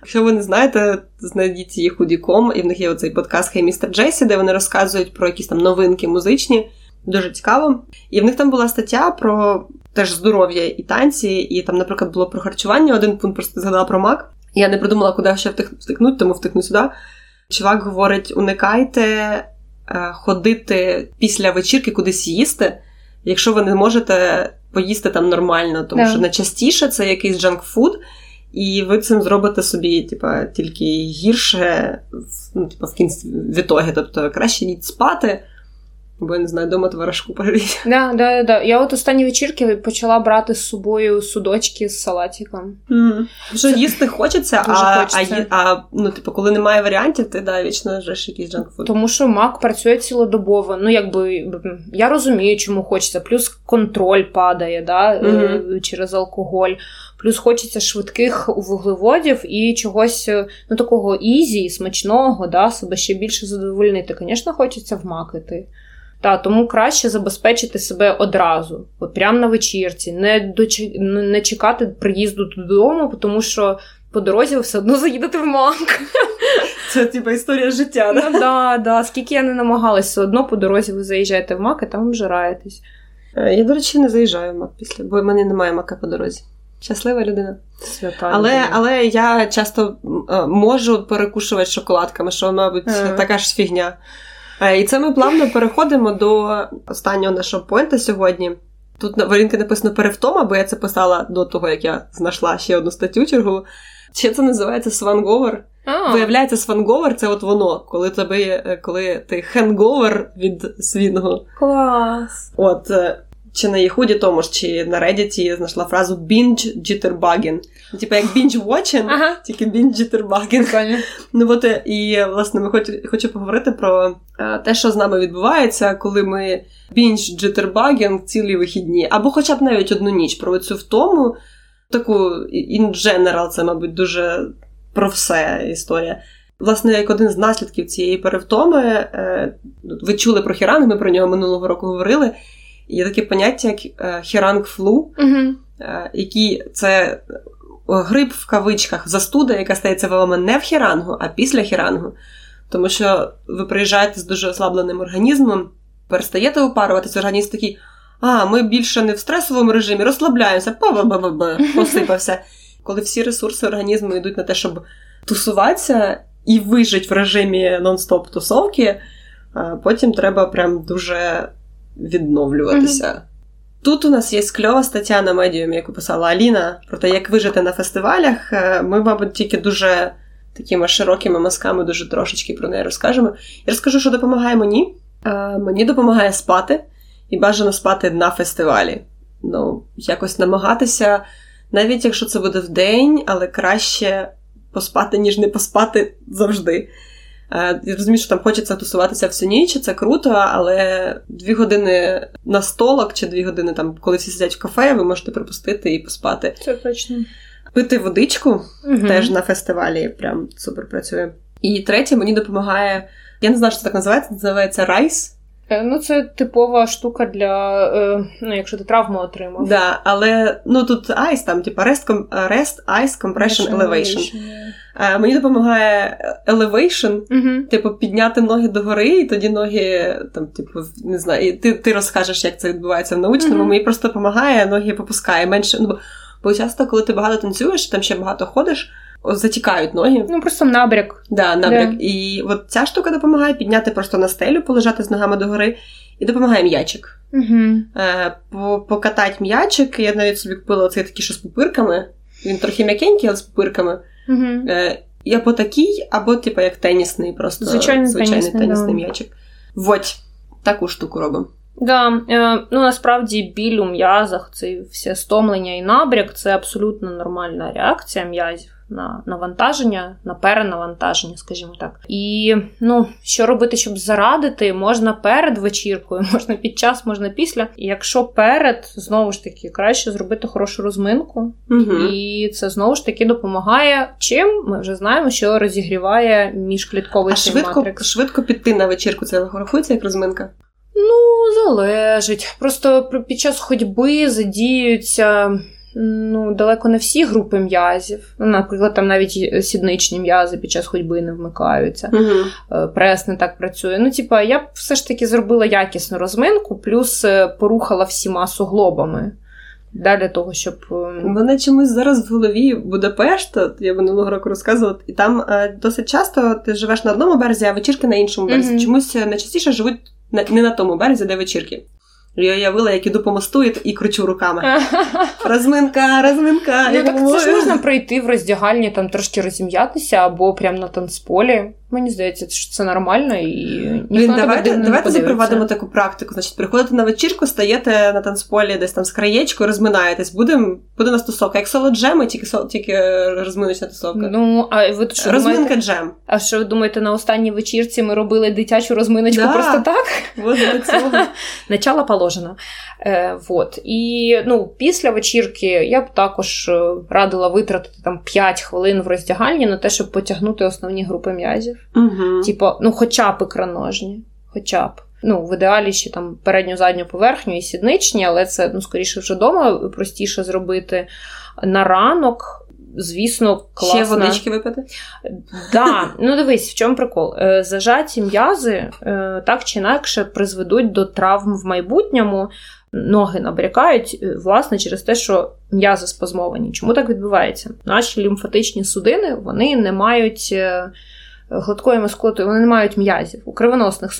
Якщо ви не знаєте, знайдіть Yehoodi.com, і в них є оцей подкаст Hey, Mister Jesse, де вони розказують про якісь там новинки музичні. Дуже цікаво. І в них там була стаття про теж здоров'я і танці, і там, наприклад, було про харчування. Один пункт просто згадала про мак. Я не придумала, куди ще втикнути, тому втикну сюди. Чувак говорить: уникайте е, ходити після вечірки кудись їсти, якщо ви не можете поїсти там нормально, тому Да. що найчастіше це якийсь junk food, і ви цим зробите собі, типа, тільки гірше ну, типа, в кінці від того. Тобто краще йдіть спати, бо я не знаю, дома товаришку переріть. Да, да, да. Я от останні вечірки почала брати з собою судочки з салатиком. Що їсти хочеться, Дуже а, хочеться. А, а ну, типу, коли немає варіантів, ти да, вічно жреш якийсь junk food. Тому що мак працює цілодобово. Ну, якби я розумію, чому хочеться. Плюс контроль падає да, е, через алкоголь. Плюс хочеться швидких вуглеводів і чогось е, ну, такого easy, смачного, да, себе ще більше задовольнити. Звісно, хочеться вмакити. Та, тому краще забезпечити себе одразу, от прямо на вечірці, не, дочі... не чекати приїзду додому, тому що по дорозі ви все одно заїдете в мак. Це типу історія життя, да? Ну, да, да. Скільки я не намагалась, все одно по дорозі ви заїжджаєте в мак і там обжираєтесь. Е, Я, до речі, не заїжджаю в мак після, бо в мене немає мака по дорозі. Щаслива людина. Свята. Але, людина. але я часто е, можу перекушувати шоколадками, що, мабуть, Ага. така ж фігня. Е, І це ми плавно переходимо до останнього нашого point а сьогодні. Тут на варінки написано перевтома, бо я це писала до того, як я знайшла ще одну статтю чергову. Ще це називається сванговер. Oh. Виявляється, сванговер це от воно, коли тебе е, коли ти хенговер від свінгу. клас. От е, чи на Єхуді тому ж, чи на Reddit знайшла фразу binge jitterbugging. Типу як binge watching, Ага. тільки binge jitterbugging. Прикольно. Ну от е, і власне ми хоч, хочу поговорити про е, те, що з нами відбувається, коли ми binge jitterbugging цілі вихідні, або хоча б навіть одну ніч про цю втому. Таку in general, це, мабуть, дуже про все історія. Власне, як один з наслідків цієї перевтоми, е, ви чули про хіранг, ми про нього минулого року говорили. Є таке поняття, як е, хіранг-флу, Угу. е, який це грип в кавичках застуда, яка стається вами не в хірангу, а після хірангу. Тому що ви приїжджаєте з дуже ослабленим організмом, перестаєте упаруватися, організм такий, а, ми більше не в стресовому режимі, розслабляємося, па-ба-ба-ба-ба, посипався. Коли всі ресурси організму йдуть на те, щоб тусуватися і вижити в режимі нон-стоп тусовки, потім треба прям дуже відновлюватися. Тут у нас є кльова стаття на медіумі, яку писала Аліна, про те, як вижити на фестивалях. Е, Ми, мабуть, тільки дуже такими широкими мазками, дуже трошечки про неї розкажемо. Я розкажу, що допомагає мені. Е, Мені допомагає спати і бажано спати на фестивалі. Ну, якось намагатися, навіть якщо це буде в день, але краще поспати, ніж не поспати завжди. Е, Я розумію, що там хочеться тусуватися всю ніч, це круто, але дві години на столок чи дві години, там, коли всі сидять в кафе, ви можете пропустити і поспати. Це точно. Пити водичку Угу. теж на фестивалі прям супер працює. І третє, мені допомагає. Я не знаю, що це так називається, називається райс. Е, Ну, це типова штука для, е, ну, якщо ти травму отримав. Да, але ну тут ice, там, типу rest, rest Ice Compression Elevation. Е, Мені допомагає elevation, Угу. Типу, підняти ноги догори, і тоді ноги, там, типу, не знаю, і ти, ти розкажеш, як це відбувається в научному. Мгм. Мені просто допомагає, ноги попускає менше. Ну, бо- бо часто, коли ти багато танцюєш, там ще багато ходиш, затікають ноги. Ну, просто набряк. Да, набряк. Да. І от ця штука допомагає підняти просто на стелю, полежати з ногами догори, і допомагає м'ячик. Угу. Е, покатати м'ячик. Я навіть собі купила оцей такий, що з пупирками. Він трохи м'якенький, але з пупирками. Угу. І або такий, або типу як тенісний, просто Звичайний звичайний тенісний, тенісний да. м'ячик. Вот таку штуку робимо. Да, е, ну насправді біль у м'язах, це все стомлення і набряк це абсолютно нормальна реакція м'язів. На навантаження, на перенавантаження, скажімо так. І ну, що робити, щоб зарадити, можна перед вечіркою, можна під час, можна після. І якщо перед, знову ж таки, краще зробити хорошу розминку, Угу. і це знову ж таки допомагає. Чим ми вже знаємо, що розігріває міжклітковий А швидко, матрикс. швидко піти на вечірку, це рахується як розминка? Ну, залежить. Просто під час ходьби задіються. Ну, далеко не всі групи м'язів. Ну, наприклад, там навіть сідничні м'язи під час ходьби не вмикаються. Угу. Прес не так працює. Ну, типа, я б все ж таки зробила якісну розминку, плюс е, порухала всіма суглобами. Да, для того, щоб. е, Мене чомусь зараз в голові Будапешта, я минулого року розказувала, і там досить часто ти живеш на одному березі, а вечірки на іншому березі. Мгм. Чомусь найчастіше живуть не на тому березі, де вечірки. Я уявила, як іду по мосту і, і кручу руками. Розминка, розминка. Ну так це ж можна пройти в роздягальні, там трошки розім'ятися або прямо на танцполі. Мені здається, що це нормально і ніхто давайте, не давайте запровадимо таку практику. Значить, приходите на вечірку, стаєте на танцполі десь там з краєчкою, розминаєтесь. Будем, буде у нас тусовка. Як соло джеми, тільки, тільки розминочна тусовка. Ну, а ви що Розминка думаєте? джем. А що ви думаєте, на останній вечірці ми робили дитячу розминочку Да. просто так? Вот до цього. Начало положено. Е, вот. І ну, після вечірки я б також е, радила витратити там 5 хвилин в роздягальні на те, щоб потягнути основні групи м'язів. Мгм. Типу, ну, хоча б ікроножні. Хоча б. Ну, в ідеалі ще там передню задню поверхню і сідничні, але це ну, скоріше вже вдома простіше зробити. На ранок, звісно, класно. Ще водички випити. Да, ну дивись, в чому прикол? Е, Зажаті м'язи е, так чи інакше призведуть до травм в майбутньому. Ноги набрякають, е, власне, через те, що м'язи спазмовані. Чому так відбувається? Наші лімфатичні судини вони не мають гладкої мускулатури, вони не мають м'язів. У кривоносних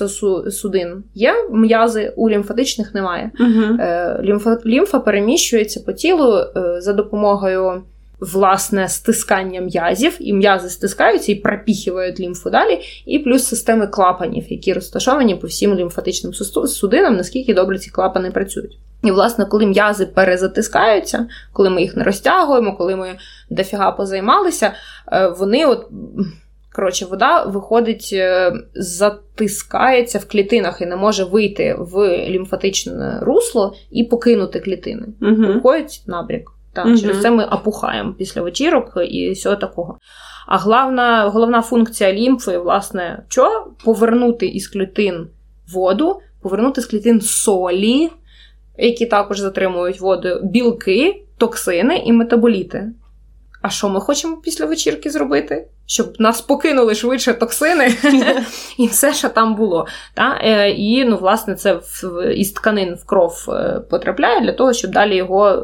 судин є м'язи, у лімфатичних немає. Угу. Лімфа, лімфа переміщується по тілу за допомогою власне стискання м'язів, і м'язи стискаються і пропіхують лімфу далі, і плюс системи клапанів, які розташовані по всім лімфатичним судинам, наскільки добре ці клапани працюють. І, власне, коли м'язи перезатискаються, коли ми їх не розтягуємо, коли ми дофіга позаймалися, е, вони от. Коротше, вода виходить, е, затискається в клітинах і не може вийти в лімфатичне русло і покинути клітини. Угу. Виходить набряк. Так, угу. Через це ми опухаємо після вечірок і всього такого. А головна, головна функція лімфи, власне, що? Повернути із клітин воду, повернути з клітин солі, які також затримують воду, білки, токсини і метаболіти. А що ми хочемо після вечірки зробити? Щоб нас покинули швидше токсини і все, що там було. Та? Е, І, ну, власне, це в, із тканин в кров е, потрапляє для того, щоб далі його е,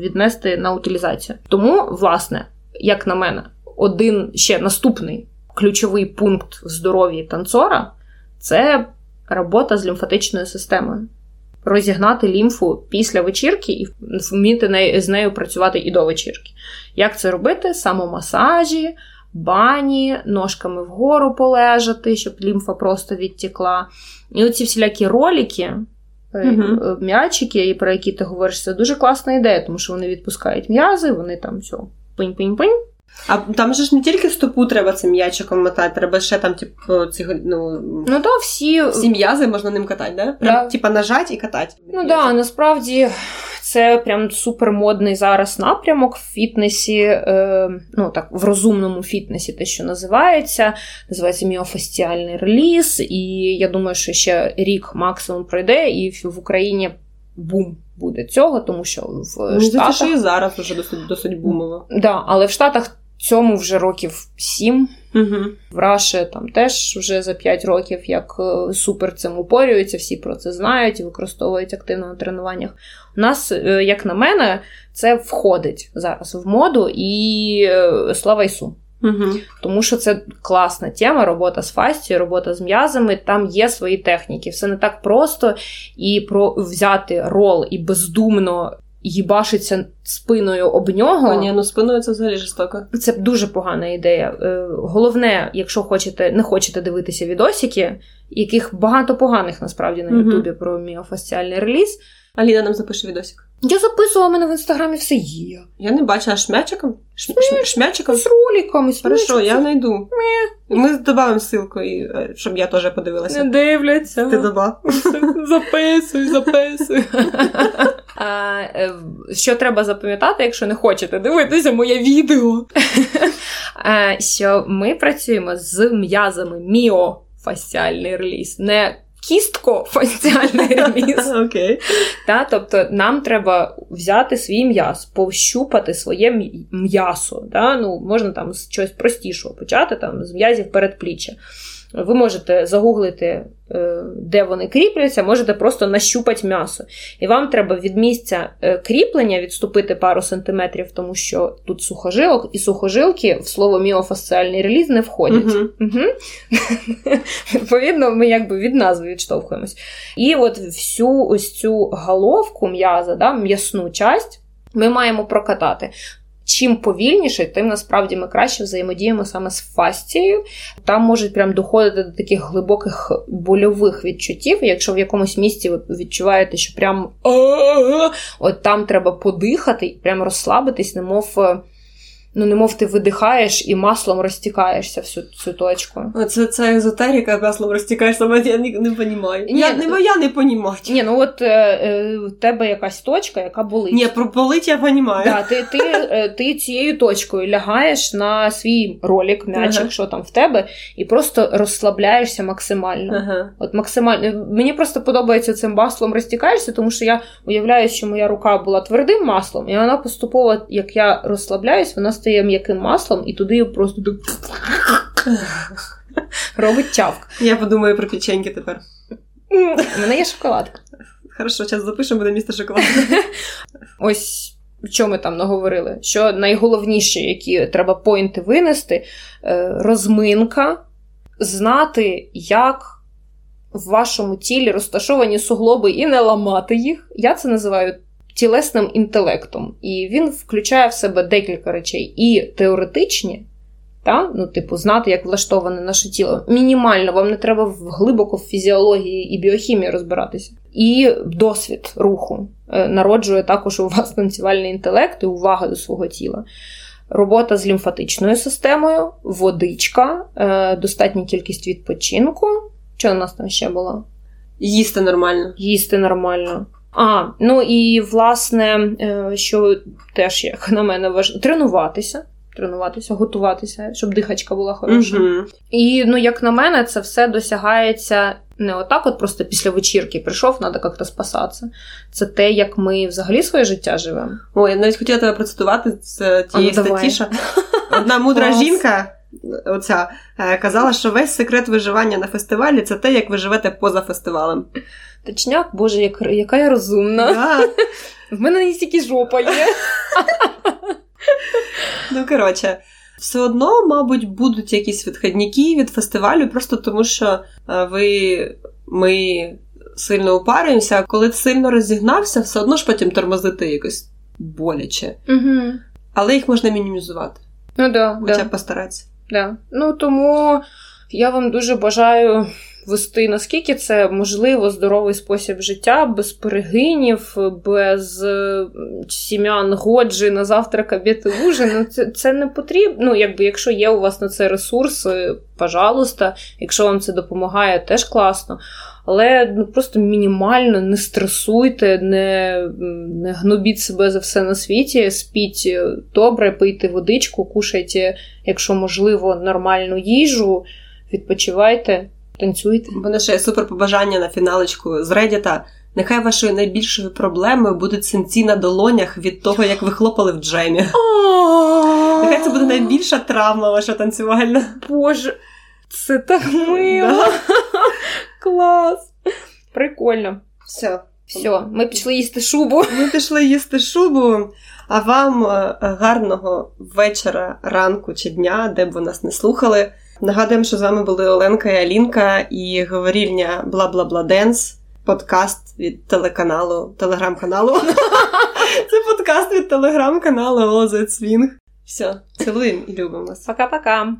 віднести на утилізацію. Тому, власне, як на мене, один ще наступний ключовий пункт в здоров'ї танцора це робота з лімфатичною системою. Розігнати лімфу після вечірки і вміти з нею працювати і до вечірки. Як це робити? Самомасажі, бані, ножками вгору полежати, щоб лімфа просто відтікла. І оці всілякі ролики, е, Мгм. е, м'ячики, про які ти говориш, це дуже класна ідея, тому що вони відпускають м'язи, вони там все пинь-пинь-пинь. А там же ж не тільки в стопу треба цим м'ячиком мотати, треба ще там, типу, ці, ну, Ну так, всі. всі м'язи можна ним катати, да? Прям, Да. типа, нажать і катати. Ну так, да, насправді це прям супермодний зараз напрямок в фітнесі, е, ну так, в розумному фітнесі, те, що називається. Називається міофасціальний реліз. І я думаю, що ще рік максимум пройде, і в Україні бум буде цього, тому що в здається, Штатах. що і зараз вже досить, досить бумово. Да, але в Штатах цьому вже років сім. Угу. В Раші там теж вже за 5 років як е, супер цим упорюються, всі про це знають і використовують активно на тренуваннях. У нас, е, як на мене, це входить зараз в моду і е, слава Ісу. Угу. Тому що це класна тема, робота з фастією, робота з м'язами, там є свої техніки. Все не так просто і про взяти рол і бездумно їбашиться спиною об нього. О, ні, ну спиною це взагалі жорстоко. Це дуже погана ідея. Е, Головне, якщо хочете, не хочете дивитися відосики, яких багато поганих насправді на. Ютубі про міофасціальний реліз. Аліна нам запише відосик. Я записувала мене в інстаграмі все є. Я не бачу, а шмячиком? Шмячиком? З роликами, з Хорошо, я знайду. Ми додамо ссылку, е, щоб я теж подивилася. Не дивляться. Ти доба. Записуй, записуй. А, е, Що треба запам'ятати, якщо не хочете дивитися моє відео? Що ми працюємо з м'язами міофасціальний реліз, не кістко-фасціальний реліз. Та, тобто нам треба взяти свій м'яз, пощупати своє м'ясо. Та? Ну, Можна там з чогось простішого почати, там, з м'язів передпліччя. Ви можете загуглити, е, де вони кріпляться, можете просто нащупати м'ясо. І вам треба від місця е, кріплення відступити пару сантиметрів, тому що тут сухожилок, і сухожилки в слово міофасціальний реліз не входять. Угу. Угу. Відповідно, ми якби від назви відштовхуємось. І от всю ось цю головку м'яза, да, м'ясну часть, ми маємо прокатати. Чим повільніше, тим насправді ми краще взаємодіємо саме з фастією. Там можуть прям доходити до таких глибоких больових відчуттів. Якщо в якомусь місці ви відчуваєте, що прям от там треба подихати і прям розслабитись, немов ну, немов ти видихаєш і маслом розтікаєшся всю цю точку. Це це езотерика, маслом розтікаєшся, я не, не розумію. Я не моя не понімаю. Ні, ну от е, е, в тебе якась точка, яка болить. Ні, про болить я розумію. Да, ти, ти, е, ти цією точкою лягаєш на свій ролик, м'ячик, ага. що там в тебе, і просто розслабляєшся максимально. Ага. От максимально. Мені просто подобається цим маслом розтікаєшся, тому що я уявляю, що моя рука була твердим маслом, і вона поступово, як я розслабляюсь, вона стає м'яким маслом, і туди просто робить чавк. Я подумаю про печеньки тепер. У мене є шоколадка. Хорошо, зараз запишемо буде місто шоколадки. Ось. Що ми там наговорили? Що найголовніше, які треба поінти винести, е, розминка, знати, як в вашому тілі розташовані суглоби і не ламати їх. Я це називаю тілесним інтелектом. І він включає в себе декілька речей і теоретичні. Та? Ну, типу, знати, як влаштоване наше тіло. Мінімально, вам не треба глибоко в фізіології і біохімії розбиратися. І досвід руху е, народжує також у вас танцювальний інтелект і увага до свого тіла. Робота з лімфатичною системою, водичка, е, достатня кількість відпочинку. Що у нас там ще було? Їсти нормально. Їсти нормально. А, ну і власне, е, що теж, як на мене, важливо, тренуватися. Тренуватися, готуватися, щоб дихачка була хороша. Угу. І ну, як на мене, це все досягається не отак, от просто після вечірки прийшов, треба як-то спасатися. Це те, як ми взагалі своє життя живемо. Ой, я навіть хотіла тебе процитувати з тієї ну, статті. Одна мудра жінка. Оця е, казала, що весь секрет виживання на фестивалі це те, як ви живете поза фестивалем. Точняк, боже, як, яка я розумна. Да. В мене не стільки жопа є. Ну, коротше, все одно, мабуть, будуть якісь відходники від фестивалю, просто тому що е, ви, ми сильно упарюємося, а коли ти сильно розігнався, все одно ж потім тормозити якось боляче. Угу. Але їх можна мінімізувати. Ну, да, Хоча да. постаратися. Да. Ну, тому я вам дуже бажаю вести наскільки це можливо здоровий спосіб життя, без перегинів, без сім'ян годжі на завтрак, обід і ужин. Ну, це, це не потрібно. Ну, якби якщо є у вас на це ресурси, пожалуйста, якщо вам це допомагає, теж класно. Але ну, просто мінімально не стресуйте, не не гнобіть себе за все на світі, спіть добре, пийте водичку, кушайте, якщо можливо, нормальну їжу, відпочивайте. Танцюйте. У мене ще є супер побажання на фіналочку з Редіта. Нехай вашою найбільшою проблемою будуть синці на долонях від того, як ви хлопали в джемі. Нехай це буде найбільша травма ваша танцювальна. Боже, це так мило. Клас. Прикольно. Все. Все, ми пішли їсти шубу. Ми пішли їсти шубу. А вам гарного вечора, ранку чи дня, де б ви нас не слухали. Нагадуємо, що з вами були Оленка і Алінка і говорільня бла бла бла Денс, подкаст від телеканалу, телеграм-каналу. Це подкаст від телеграм-каналу Озе Свінг. Все, цілуємо і любимо вас. Пока-пока.